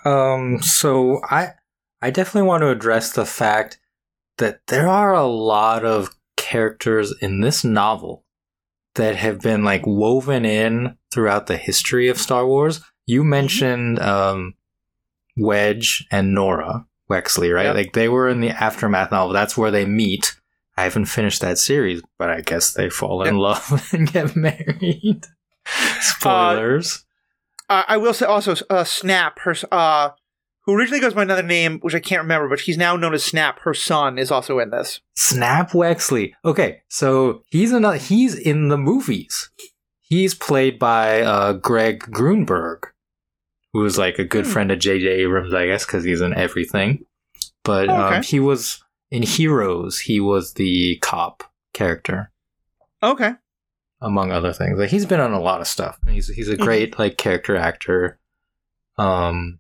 Um. So I I definitely want to address the fact that there are a lot of characters in this novel that have been like woven in throughout the history of Star Wars. You mentioned um, Wedge and Norra Wexley, right? Yep. Like they were in the aftermath novel. That's where they meet. I haven't finished that series, but I guess they fall in Yep. love and get married. Spoilers. Uh, I will say also, uh, Snap, her, uh, who originally goes by another name, which I can't remember, but he's now known as Snap. Her son is also in this. Snap Wexley. Okay, so he's another. He's in the movies. He's played by uh, Greg Grunberg, who is like a good Hmm. friend of J.J. Abrams, I guess, because he's in everything. But Oh, um, he was in Heroes. He was the cop character, Okay. among other things. Like he's been on a lot of stuff. He's he's a great like character actor. Um,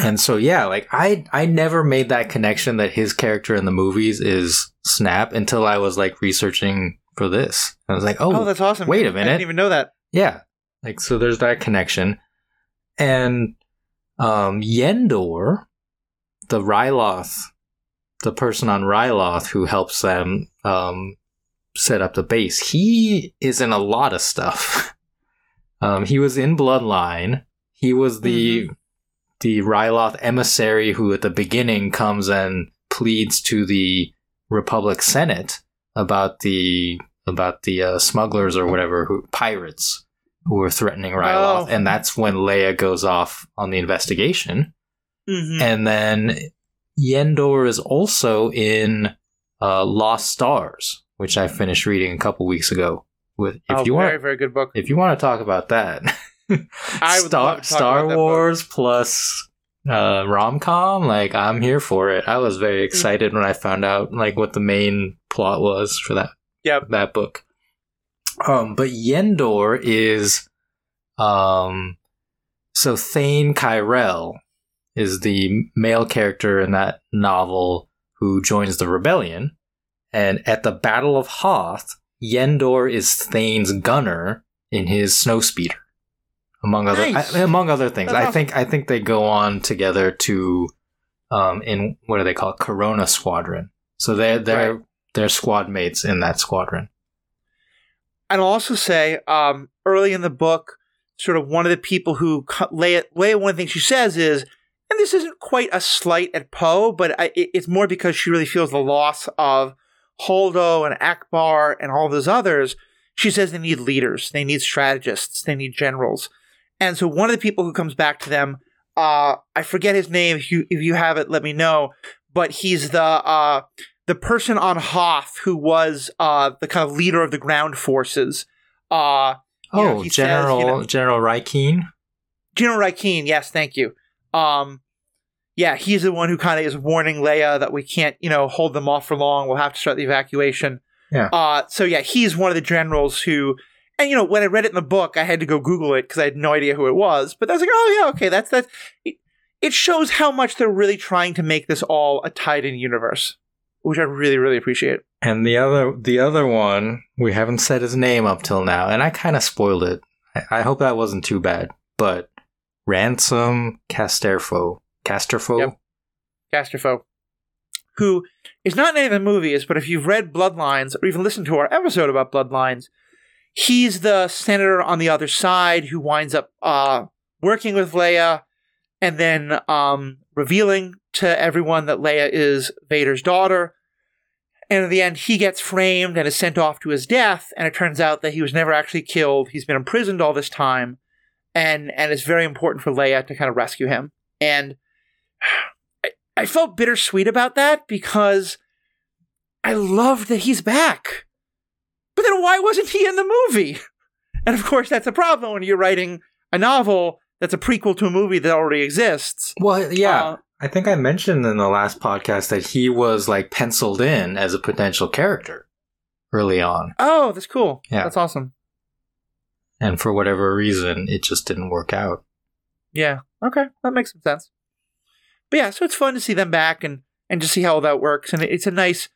and so yeah, like I I never made that connection that his character in the movies is Snap until I was like researching for this. I was like, Oh, oh, that's awesome. wait a minute. I didn't even know that. yeah, like so there's that connection, and um, Yendor, the Ryloth, the person on Ryloth who helps them um, set up the base, he is in a lot of stuff. um, he was in Bloodline. He was the the Ryloth emissary who, at the beginning, comes and pleads to the Republic Senate about the about the uh, smugglers or whatever who pirates who were threatening Ryloth, Oh. and that's when Leia goes off on the investigation. hmm And then Yendor is also in uh, Lost Stars, which I finished reading a couple weeks ago. With if oh, you very, want, very good book. if you want to talk about that, I would Star, love to talk Star about that book. Wars plus uh, rom com, like I'm here for it. I was very excited when I found out like what the main plot was for that Yep. that book. Um, but Yendor is um, so Thane Kyrell is the male character in that novel who joins the rebellion, and at the Battle of Hoth, Yendor is Thane's gunner in his snowspeeder, among other Nice. I- among other things. That's I awesome. think I think they go on together to um, in what do they call it? Corona Squadron. So they're they're Right. they're squad mates in that squadron. And I'll also say, um, early in the book, sort of one of the people who cu- Leia, Leia, one things she says is, and this isn't quite a slight at Poe, but I, it- it's more because she really feels the loss of Holdo and Ackbar and all those others. She says they need leaders, they need strategists, they need generals. And so one of the people who comes back to them, uh, I forget his name. If you if you have it, let me know. But he's the uh, the person on Hoth who was uh, the kind of leader of the ground forces. Uh, You know, Oh, says, General you know- General Rieekan. General Rieekan, yes, thank you. Um, yeah, he's the one who kind of is warning Leia that we can't, you know, hold them off for long. We'll have to start the evacuation. Yeah. Uh, so yeah, he's one of the generals who, and you know, when I read it in the book, I had to go Google it because I had no idea who it was. But I was like, oh yeah, okay, that's that's. It, it shows how much they're really trying to make this all a tied-in universe, which I really, really appreciate. And the other the other one, we haven't said his name up till now, and I kind of spoiled it. I, I hope that wasn't too bad. But Ransom Casterfo. Casterfo? Yep. Casterfo, who is not in any of the movies, but if you've read Bloodlines or even listened to our episode about Bloodlines, he's the senator on the other side who winds up uh, working with Leia and then um, revealing to everyone that Leia is Vader's daughter. And in the end, he gets framed and is sent off to his death. And it turns out that he was never actually killed. He's been imprisoned all this time. And, and it's very important for Leia to kind of rescue him. And I, I felt bittersweet about that because I loved that he's back. But then why wasn't he in the movie? And of course, that's a problem when you're writing a novel that's a prequel to a movie that already exists. Well, yeah. Uh, I think I mentioned in the last podcast that he was like penciled in as a potential character early on. oh, that's cool. Yeah. That's awesome. And for whatever reason, it just didn't work out. Yeah. Okay. That makes some sense. But yeah, so it's fun to see them back and, and just see how that works. And it's a nice.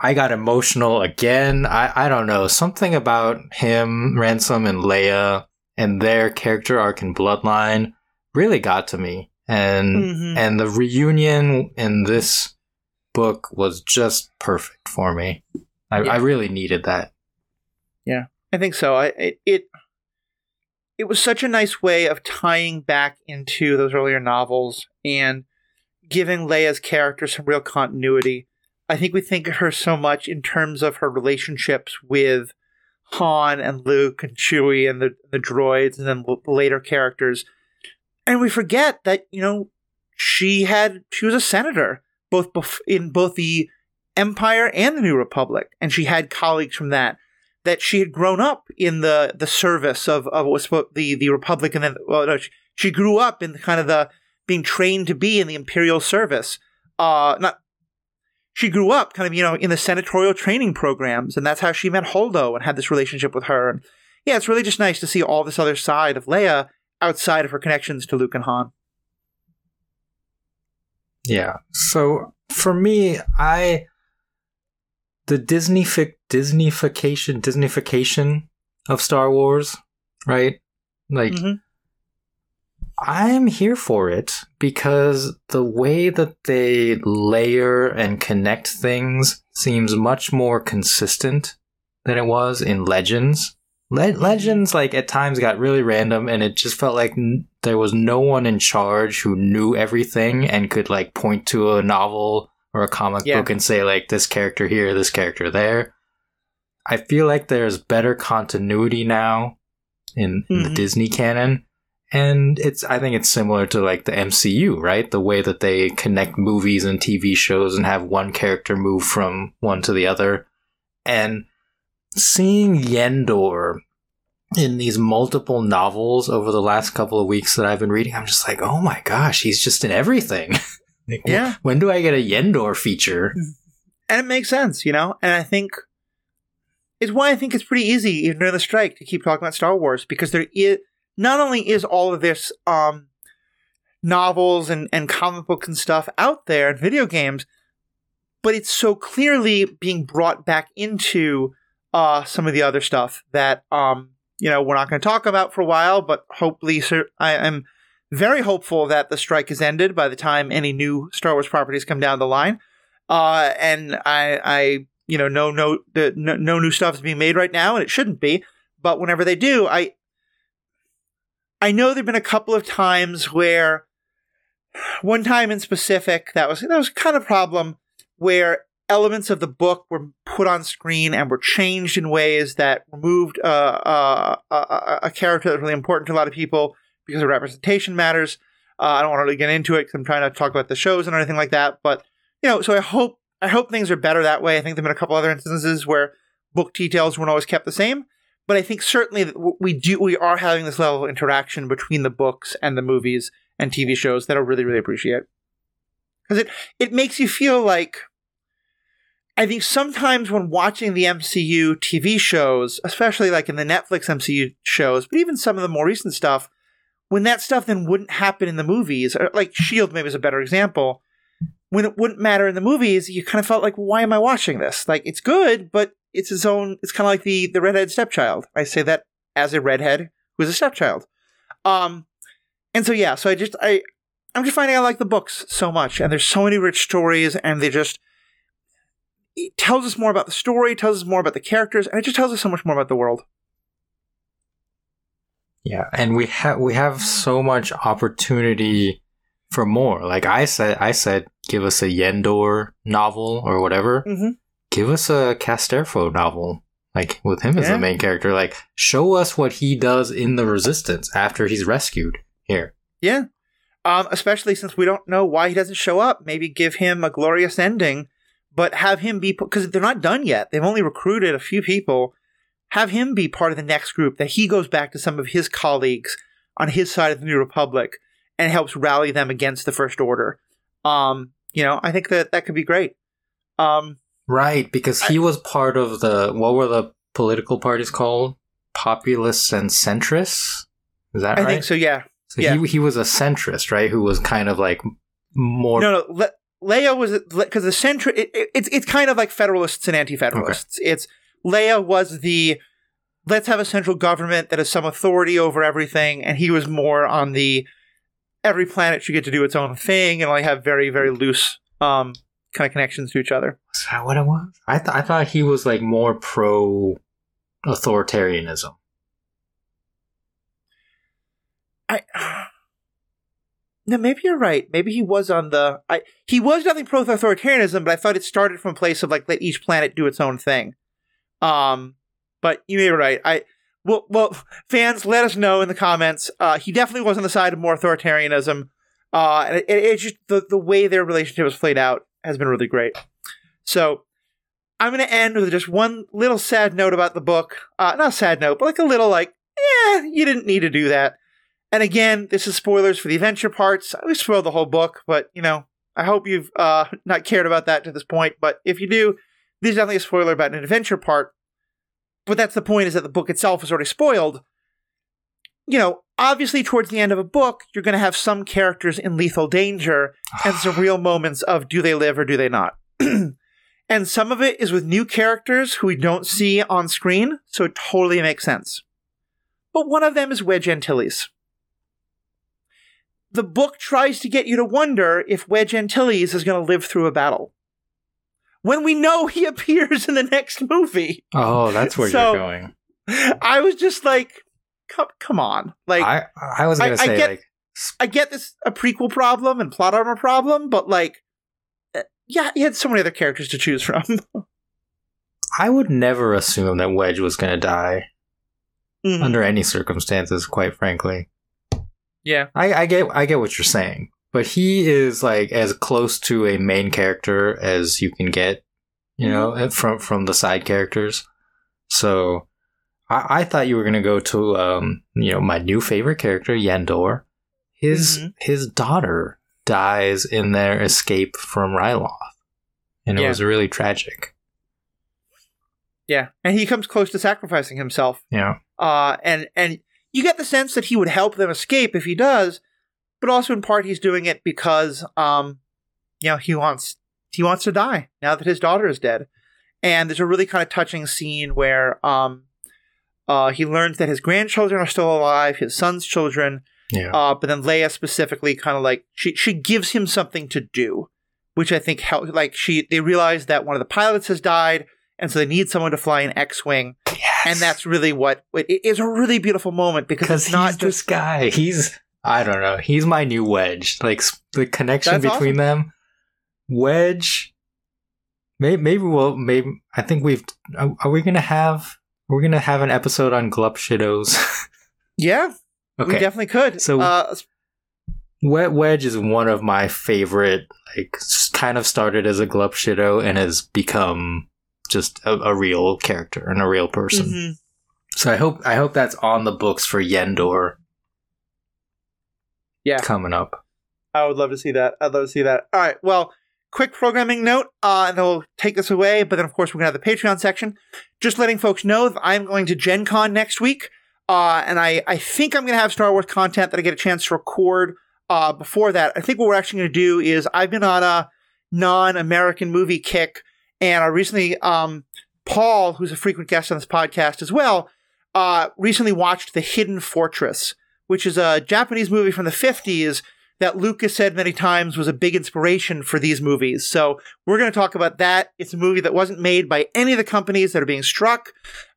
I got emotional again. I, I don't know. Something about him, Ransom, and Leia and their character arc and bloodline really got to me. And Mhm. and the reunion in this book was just perfect for me. I, Yeah. I really needed that. Yeah, I think so. I it, it it was such a nice way of tying back into those earlier novels and giving Leia's character some real continuity. I think we think of her so much in terms of her relationships with Han and Luke and Chewie and the the droids and then l- later characters, and we forget that you know she had she was a senator both bef- in both the Empire and the New Republic, and she had colleagues from that that she had grown up in the the service of of what was the the Republic, and then well, no, she, she grew up in kind of the being trained to be in the Imperial service. Uh, not she grew up kind of you know in the senatorial training programs, and that's how she met Holdo and had this relationship with her. And yeah, it's really just nice to see all this other side of Leia outside of her connections to Luke and Han. Yeah. So for me, I the Disneyfic Disneyfication Disneyfication of Star Wars, right? Like Mhm. I'm here for it because the way that they layer and connect things seems much more consistent than it was in Legends. Le- Legends, like at times, got really random, and it just felt like n- there was no one in charge who knew everything and could like point to a novel or a comic Yeah. book and say like this character here, this character there. I feel like there's better continuity now in, in the Mhm. Disney canon and it's i think it's similar to like the mcu right the way that they connect movies and tv shows and have one character move from one to the other and seeing yendor in these multiple novels over the last couple of weeks that i've been reading i'm just like oh my gosh he's just in everything Like, Yeah. when do i get a yendor feature and it makes sense, you know. And I think it's why I think it's pretty easy, even during the strike, to keep talking about Star Wars because there is not only is all of this um, novels and and comic books and stuff out there and video games, but it's so clearly being brought back into uh, some of the other stuff that um, you know we're not going to talk about for a while, but hopefully, sir, I am very hopeful that the strike is ended by the time any new Star Wars properties come down the line uh, and I, I, you know, no, no, no, no new stuff is being made right now, and it shouldn't be. But whenever they do, I, I know there've been a couple of times where, one time in specific, that was that was kind of problem where elements of the book were put on screen and were changed in ways that removed uh, uh, a, a, a character that's really important to a lot of people because of representation matters. Uh, I don't want to really get into it because I'm trying to talk about the shows and anything like that, but you know, so I hope I hope things are better that way. I think there've been a couple other instances where book details weren't always kept the same, but I think certainly we do we are having this level of interaction between the books and the movies and TV shows that I really really appreciate because it it makes you feel like I think sometimes when watching the MCU TV shows, especially like in the Netflix MCU shows, but even some of the more recent stuff, when that stuff then wouldn't happen in the movies, or like Shield maybe is a better example when it wouldn't matter in the movies, you kind of felt like, why am I watching this? Like, it's good, but it's its own. It's kind of like the the redhead stepchild. I say that as a redhead who is a stepchild. Um, and so yeah, so I just I I'm just finding I like the books so much, and there's so many rich stories, and they just it tells us more about the story, tells us more about the characters, and it just tells us so much more about the world. Yeah, and we have we have so much opportunity for more. Like I said, I said, give us a Yendor novel or whatever. Mm-hmm. Give us a Casterfo novel, like with him as the main character. Like show us what he does in the Resistance after he's rescued. Here, Yeah. Um, especially since we don't know why he doesn't show up. Maybe give him a glorious ending, but have him be because they're not done yet. They've only recruited a few people. Have him be part of the next group that he goes back to some of his colleagues on his side of the New Republic and helps rally them against the First Order. Um, you know, I think that that could be great. Um, right? Because he was part of the what were the political parties called? Populists and centrists. Is that I right? think so. Yeah. So yeah. he he was a centrist, right? Who was kind of like more No, no. Le- Leia was because the center. It, it, it's it's kind of like Federalists and Anti-Federalists. It's Leia was the let's have a central government that has some authority over everything, and he was more on the every planet should get to do its own thing and only have very very loose um, kind of connections to each other. Is that what it was? I th- I thought he was like more pro authoritarianism. I no, maybe you're right. Maybe he was on the. I he was nothing pro authoritarianism, but I thought it started from a place of like let each planet do its own thing. Um, but you may be right. I well, well, fans, let us know in the comments. Uh, he definitely was on the side of more authoritarianism. Uh, and it, it, it's just the the way their relationship was played out has been really great. So I'm going to end with just one little sad note about the book. Uh, not a sad note, but like a little like, yeah, you didn't need to do that. And again, this is spoilers for the adventure parts. We spoiled the whole book, but you know, I hope you've uh, not cared about that to this point. But if you do, this is definitely a spoiler about an adventure part. But that's the point: is that the book itself is already spoiled. You know, obviously, towards the end of a book, you're going to have some characters in lethal danger, and some real moments of do they live or do they not. and some of it is with new characters who we don't see on screen, so it totally makes sense. But one of them is Wedge Antilles the book tries to get you to wonder if Wedge Antilles is going to live through a battle. When we know he appears in the next movie. Oh, that's where so, you're going. I was just like, come, come on. Like I, I was going to say I get, like I get this a prequel problem and plot armor problem, but like eh, yeah, he had so many other characters to choose from. I would never assume that Wedge was going to die mm-hmm. under any circumstances, quite frankly. Yeah, I, I get I get what you're saying, but he is like as close to a main character as you can get, you know, mm-hmm. from from the side characters. So I, I thought you were gonna go to um, you know, my new favorite character, Yendor. His mm-hmm. his daughter dies in their escape from Ryloth. And it yeah. was really tragic. Yeah. And he comes close to sacrificing himself. Yeah. Uh and and you get the sense that he would help them escape if he does, but also in part he's doing it because um you know he wants he wants to die now that his daughter is dead. And there's a really kind of touching scene where um uh he learns that his grandchildren are still alive, his son's children. Yeah. Uh but then Leia specifically kind of like she she gives him something to do, which I think help like she they realize that one of the pilots has died and so they need someone to fly an X-wing. Yes. And that's really what it is a really beautiful moment because it's not just this guy. He's I don't know. He's my new Wedge. Like the connection between awesome. them. Wedge. Maybe, maybe we'll maybe I think we've are, are we gonna have we're gonna have an episode on Glup Shidos. yeah, okay. we definitely could. So uh, Wet Wedge is one of my favorite. Like, kind of started as a Glup Shido and has become just a, a real character and a real person. Mm-hmm. So I hope I hope that's on the books for Yendor. Yeah, coming up. I would love to see that. I'd love to see that. All right. Well, quick programming note, uh, and then we'll take this away. But then, of course, we're gonna have the Patreon section. Just letting folks know that I'm going to Gen Con next week, uh, and I I think I'm gonna have Star Wars content that I get a chance to record. Uh, before that, I think what we're actually gonna do is I've been on a non-American movie kick and I recently, um, Paul, who's a frequent guest on this podcast as well, uh, recently watched The Hidden Fortress, which is a Japanese movie from the 50s that Lucas said many times was a big inspiration for these movies. So we're going to talk about that. It's a movie that wasn't made by any of the companies that are being struck.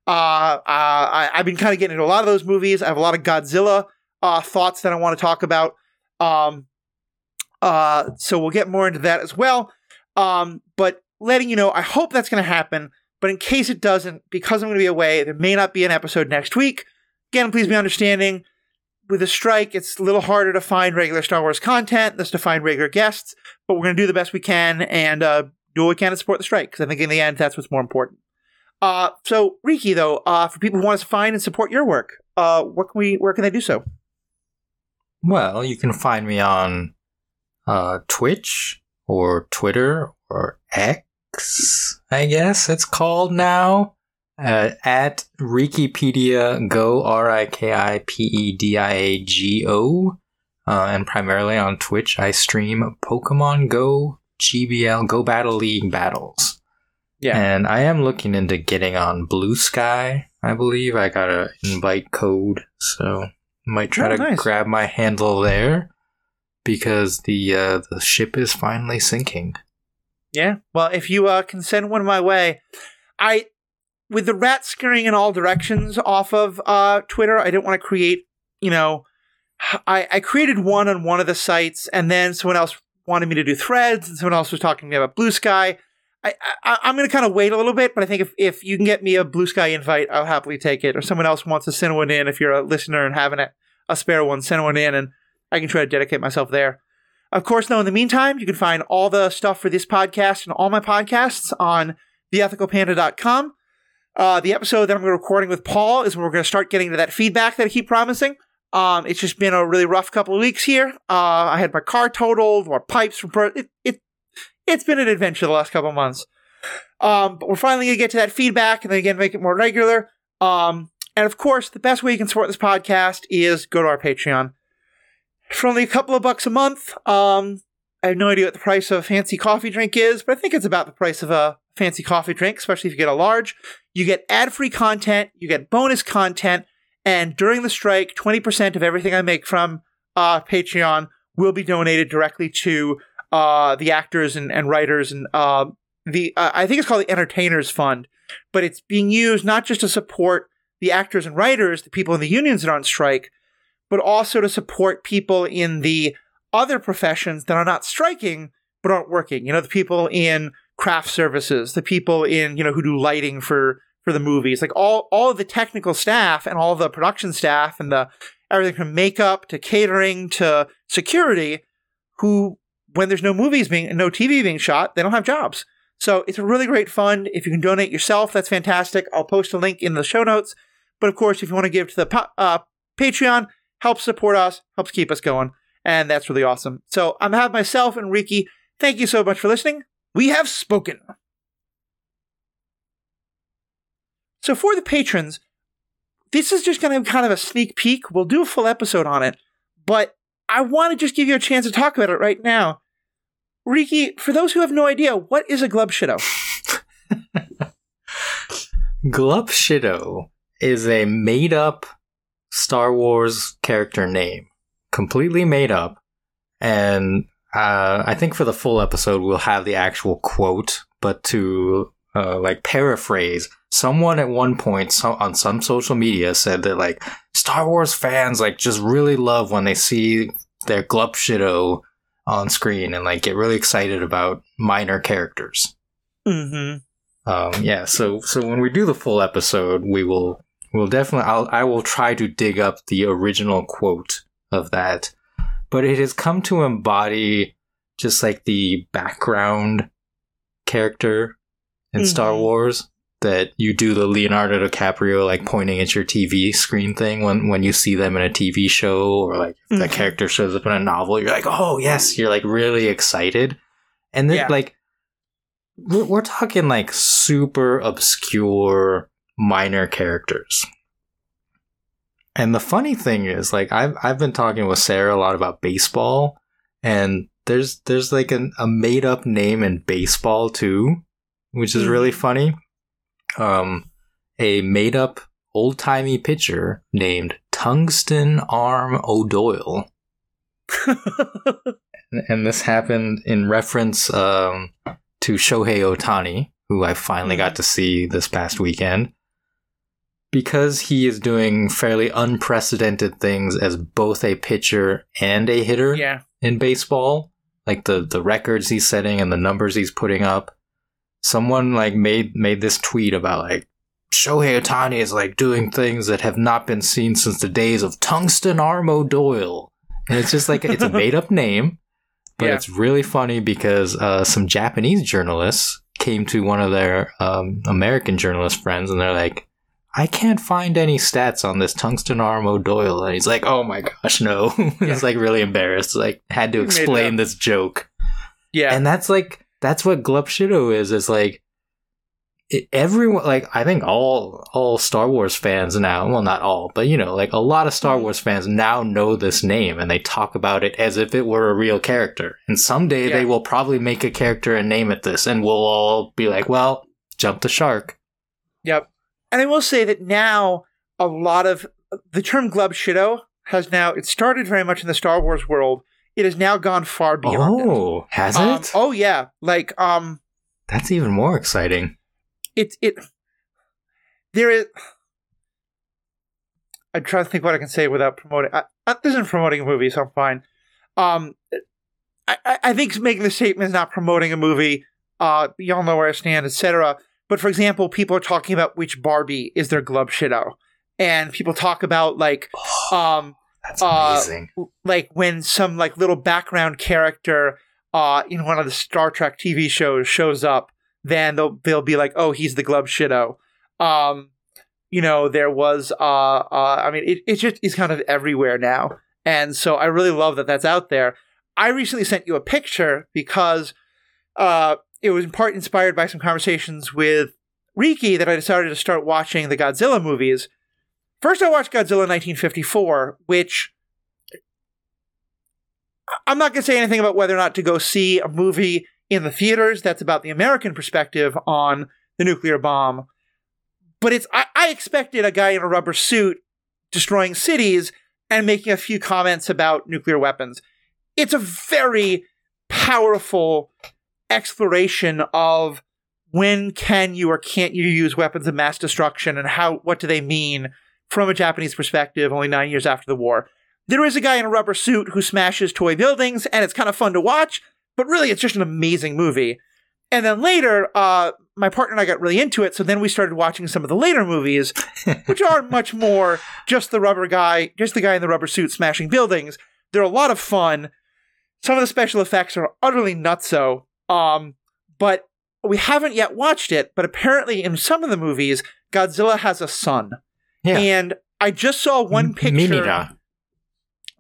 Uh, uh, I, have been kind of getting into a lot of those movies. I have a lot of Godzilla uh, thoughts that I want to talk about. Um, uh, so we'll get more into that as well. Um, but letting you know, I hope that's going to happen. But in case it doesn't, because I'm going to be away, there may not be an episode next week. Again, please be understanding. With a strike, it's a little harder to find regular Star Wars content than to find regular guests, but we're going to do the best we can and uh, do what we can to support the strike, because I think in the end, that's what's more important. Uh, so, Riki, though, uh, for people who want to find and support your work, uh, what can we, where can they do so? Well, you can find me on uh, Twitch or Twitter or X I guess it's called now. Uh, at Rikipedia Go, R I K I P E D I A G O. Uh, and primarily on Twitch, I stream Pokemon Go GBL, Go Battle League battles. Yeah. And I am looking into getting on Blue Sky, I believe. I got an invite code, so might try oh, to nice. grab my handle there because the uh, the ship is finally sinking. Yeah. Well, if you uh, can send one my way, I with the rat scurrying in all directions off of uh, Twitter, I didn't want to create, you know, I, I created one on one of the sites, and then someone else wanted me to do threads, and someone else was talking to me about Blue Sky. I, I am going to kind of wait a little bit, but I think if, if you can get me a Blue Sky invite, I'll happily take it. Or someone else wants to send one in, if you're a listener and having a, a spare one, send one in, and I can try to dedicate myself there. Of course, though, in the meantime, you can find all the stuff for this podcast and all my podcasts on theethicalpanda.com. Uh, the episode that I'm recording with Paul is when we're going to start getting to that feedback that I keep promising. Um, it's just been a really rough couple of weeks here. Uh, I had my car totaled, or pipes pro- it, it. It's been an adventure the last couple of months. Um, but we're finally gonna get to that feedback, and then again make it more regular. Um, and of course, the best way you can support this podcast is go to our Patreon. For only a couple of bucks a month, um, I have no idea what the price of a fancy coffee drink is, but I think it's about the price of a fancy coffee drink, especially if you get a large. You get ad free content, you get bonus content, and during the strike, 20% of everything I make from uh, Patreon will be donated directly to uh, the actors and, and writers and uh, the uh, I think it's called the Entertainers Fund, but it's being used not just to support the actors and writers, the people in the unions that are on strike, but also to support people in the other professions that are not striking but aren't working. You know, the people in craft services, the people in you know who do lighting for for the movies, like all all of the technical staff and all the production staff and the everything from makeup to catering to security, who when there's no movies being no TV being shot, they don't have jobs. So it's a really great fund. If you can donate yourself, that's fantastic. I'll post a link in the show notes. But of course, if you want to give to the uh, Patreon, helps support us, helps keep us going, and that's really awesome. So I'm have myself and Riki. Thank you so much for listening. We have spoken. So for the patrons, this is just going to be kind of a sneak peek. We'll do a full episode on it, but I want to just give you a chance to talk about it right now. Riki, for those who have no idea, what is a Glubshido? Glubshido is a made up Star Wars character name, completely made up. And uh, I think for the full episode, we'll have the actual quote, but to uh, like paraphrase, someone at one point so, on some social media said that like Star Wars fans like just really love when they see their Glubshido on screen and like get really excited about minor characters. Mm-hmm. Um, yeah, so so when we do the full episode, we will we'll definitely I'll, I will try to dig up the original quote of that, but it has come to embody just like the background character in mm-hmm. Star Wars that you do the Leonardo DiCaprio like pointing at your TV screen thing when when you see them in a TV show or like mm-hmm. that character shows up in a novel you're like oh yes you're like really excited and then yeah. like we're, we're talking like super obscure minor characters and the funny thing is like I've I've been talking with Sarah a lot about baseball and there's there's like an, a made up name in baseball too which is really mm-hmm. funny um, a made up old timey pitcher named Tungsten Arm O'Doyle. and this happened in reference um, to Shohei Ohtani, who I finally got to see this past weekend. Because he is doing fairly unprecedented things as both a pitcher and a hitter yeah. in baseball, like the, the records he's setting and the numbers he's putting up, someone like made made this tweet about like Shohei Ohtani is like doing things that have not been seen since the days of Tungsten Arm Doyle. And it's just like it's a made up name, but yeah. it's really funny because uh, some Japanese journalists came to one of their um, American journalist friends and they're like, I can't find any stats on this Tungsten Arm O'Doyle. And he's like, oh my gosh, no. he's yeah. like really embarrassed. Like, had to explain this joke. Yeah. And that's like, that's what Glubshido is. Is like it, everyone, like I think all all Star Wars fans now. Well, not all, but you know, like a lot of Star mm-hmm. Wars fans now know this name and they talk about it as if it were a real character. And someday yeah. they will probably make a character and name it this, and we'll all be like, "Well, jump the shark." Yep. And I will say that now a lot of the term Glubshido has now it started very much in the Star Wars world it has now gone far beyond. Oh, has it. Um, it? oh yeah, like um, That's even more exciting. it it there is. I'm trying to think what I can say without promoting. I, I, this isn't promoting a movie, so I'm fine. Um, I, I- I think making the statement is not promoting a movie. Uh, y'all know where I stand, etc. But for example, people are talking about which Barbie is their glove shido, and people talk about like, um, That's Uh, amazing. like when some like little background character uh in one of the Star Trek TV shows shows up, then they'll they'll be like, oh, he's the glove shido. Um, you know, there was uh uh I mean, it it just is kind of everywhere now, and so I really love that that's out there. I recently sent you a picture because uh it was in part inspired by some conversations with Riki that I decided to start watching the Godzilla movies. First, I watched Godzilla 1954, which I'm not going to say anything about whether or not to go see a movie in the theaters that's about the American perspective on the nuclear bomb. But it's I, I expected a guy in a rubber suit destroying cities and making a few comments about nuclear weapons. It's a very powerful exploration of when can you or can't you use weapons of mass destruction and how what do they mean from a Japanese perspective only 9 years after the war. There is a guy in a rubber suit who smashes toy buildings and it's kind of fun to watch, but really it's just an amazing movie. And then later, uh, my partner and I got really into it, so then we started watching some of the later movies, which are much more just the rubber guy, just the guy in the rubber suit smashing buildings. They're a lot of fun. Some of the special effects are utterly nutso. Um, but we haven't yet watched it, but apparently in some of the movies, Godzilla has a son. Yeah. And I just saw one picture. Minira.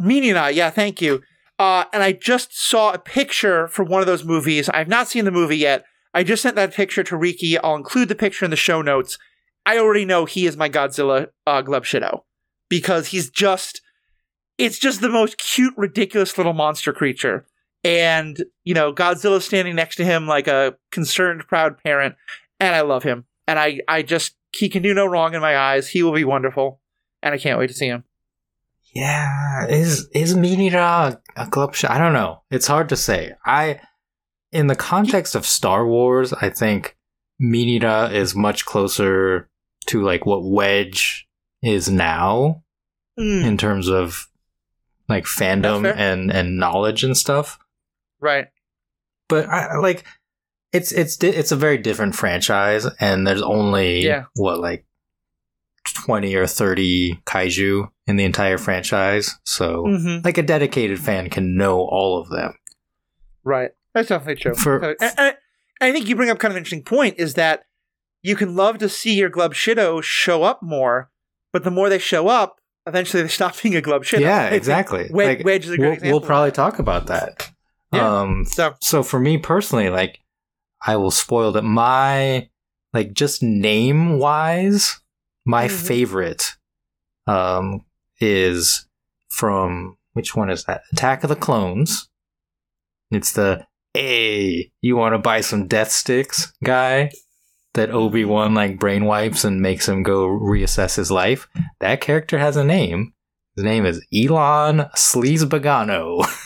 Minira, yeah, thank you. Uh, and I just saw a picture from one of those movies. I've not seen the movie yet. I just sent that picture to Riki. I'll include the picture in the show notes. I already know he is my Godzilla uh, Glove Shido because he's just, it's just the most cute, ridiculous little monster creature. And, you know, Godzilla's standing next to him like a concerned, proud parent. And I love him. And I, I just, he can do no wrong in my eyes. He will be wonderful. And I can't wait to see him. Yeah, is is Minira a club shot? I don't know. It's hard to say. I, in the context of Star Wars, I think Minira is much closer to like what Wedge is now Mm, in terms of like fandom and and knowledge and stuff. Right. But I I- like it's it's di- it's a very different franchise, and there's only Yeah. what like twenty or thirty kaiju in the entire franchise. So Mm-hmm. like a dedicated fan can know all of them. Right. That's definitely true. For- and- and I think you bring up kind of an interesting point is that you can love to see your Glub Shido show up more, but the more they show up, eventually they stop being a Glub Shido. yeah, exactly. Wedge, Like, Wedge is a great we'll, example. we'll probably talk about that. Yeah. Um, So, so for me personally, like I will spoil that my like just name wise, my Mhm. favorite um is from which one is that? Attack of the Clones. It's the hey, you want to buy some death sticks guy that Obi Wan like brain wipes and makes him go reassess his life. That character has a name. His name is Elan Sleazebaggano.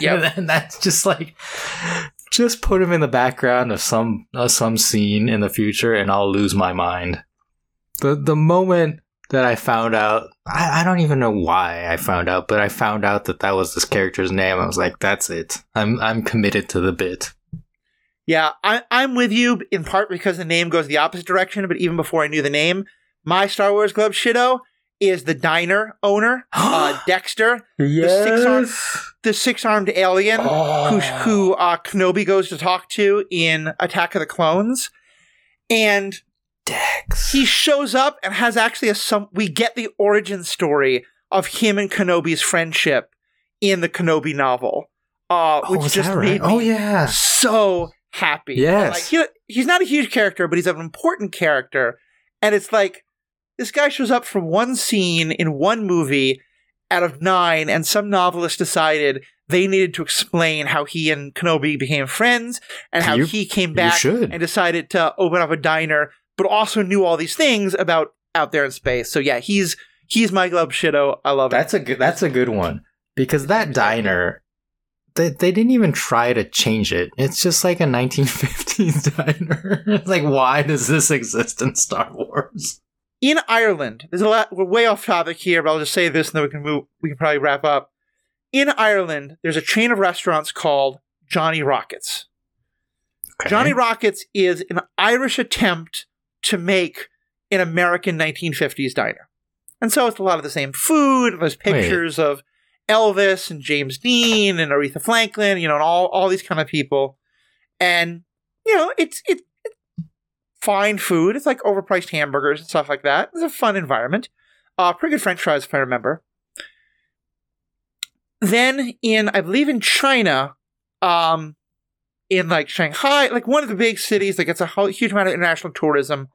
Yep. and that's just like just put him in the background of some of some scene in the future and I'll lose my mind. The the moment that I found out I, I don't even know why I found out, but I found out that that was this character's name. I was like, that's it. I'm I'm committed to the bit. yeah, I, I'm with you in part because the name goes the opposite direction, but even before I knew the name, my Star Wars Glub Shido is the diner owner, uh, Dexter, six-armed- the six armed alien. who who uh, Kenobi goes to talk to in Attack of the Clones, and Dex. he shows up and has actually a some. We get the origin story of him and Kenobi's friendship in the Kenobi novel, uh, oh, which just right? made me Oh yeah. so happy. Yes. like, he, he's not a huge character, but he's an important character, and it's like this guy shows up for one scene in one movie out of nine, and some novelist decided they needed to explain how he and Kenobi became friends and how You- he came back and decided to open up a diner, but also knew all these things about out there in space. So yeah, he's he's my glove shido. I love That's a good that's a good one. Because that diner they, they didn't even try to change it. It's just like a 1950s diner. It's like, why does this exist in Star Wars? In Ireland, there's a lot. We're way off topic here, but I'll just say this, and then we can move. We can probably wrap up. In Ireland, there's a chain of restaurants called Johnny Rockets. Okay. Johnny Rockets is an Irish attempt to make an American 1950s diner. And so it's a lot of the same food. There's pictures of Elvis and James Dean and Aretha Franklin, you know, and all, all these kind of people. And, you know, it's it's fine food. It's like overpriced hamburgers and stuff like that. It's a fun environment. Uh, pretty good french fries, if I remember. Then in, I believe in China, um, in like Shanghai, like one of the big cities that gets a huge amount of international tourism.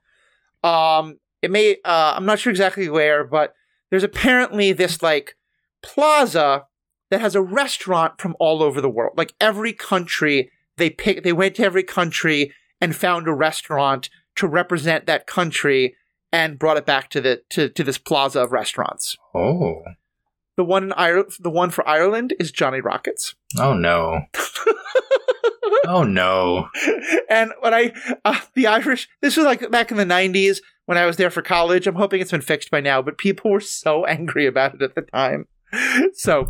Um, it may, uh, I'm not sure exactly where, but there's apparently this like plaza that has a restaurant from all over the world. Like every country, they pick, they went to every country and found a restaurant to represent that country and brought it back to the to, to this plaza of restaurants. Oh. The one in Ireland, the one for Ireland is Johnny Rockets. Oh no. oh no. and when I, uh, the Irish, this was like back in the 90s when I was there for college. I'm hoping it's been fixed by now, but people were so angry about it at the time. So,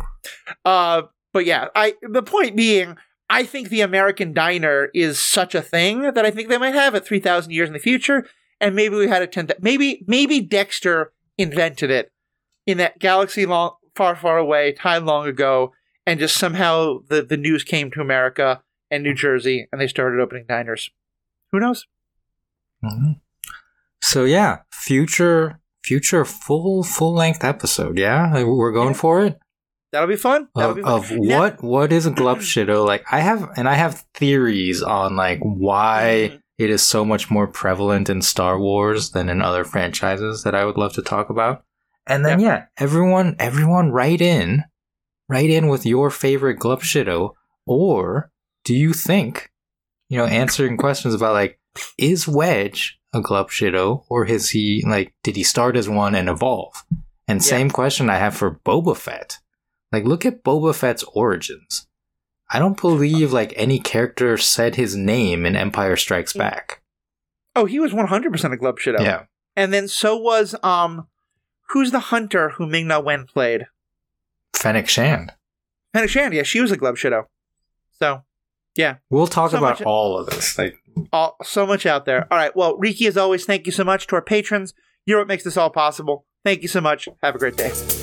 uh, but yeah, I, the point being, I think the American diner is such a thing that I think they might have it 3,000 years in the future. And maybe we had a 10, maybe, maybe Dexter invented it in that galaxy long, far, far away, time long ago. And just somehow the, the news came to America and New Jersey, and they started opening diners. Who knows? Mhm. So yeah, future future full full length episode. Yeah, we're going Yeah. for it. That'll be fun. That'll Of, be fun. of Now- what what is Glupshido? Like I have and I have theories on like why Mhm. it is so much more prevalent in Star Wars than in other franchises that I would love to talk about. And then yeah, everyone everyone write in write in with your favorite Glupshido or do you think you know answering questions about like is Wedge a Glupshido or is he like did he start as one and evolve? And Yeah. same question I have for Boba Fett. Like look at Boba Fett's origins. I don't believe like any character said his name in Empire Strikes Back. Oh, he was 100% a Glub Shadow. Yeah. And then so was, um, who's the hunter who Ming Na Wen played? Fennec Shand. Fennec Shand. Yeah, she was a Glub Shadow. So, yeah, We'll talk So about much- all of this. Like all, so much out there. All right. Well, Riki, as always, thank you so much to our patrons. You're what makes this all possible. Thank you so much. Have a great day.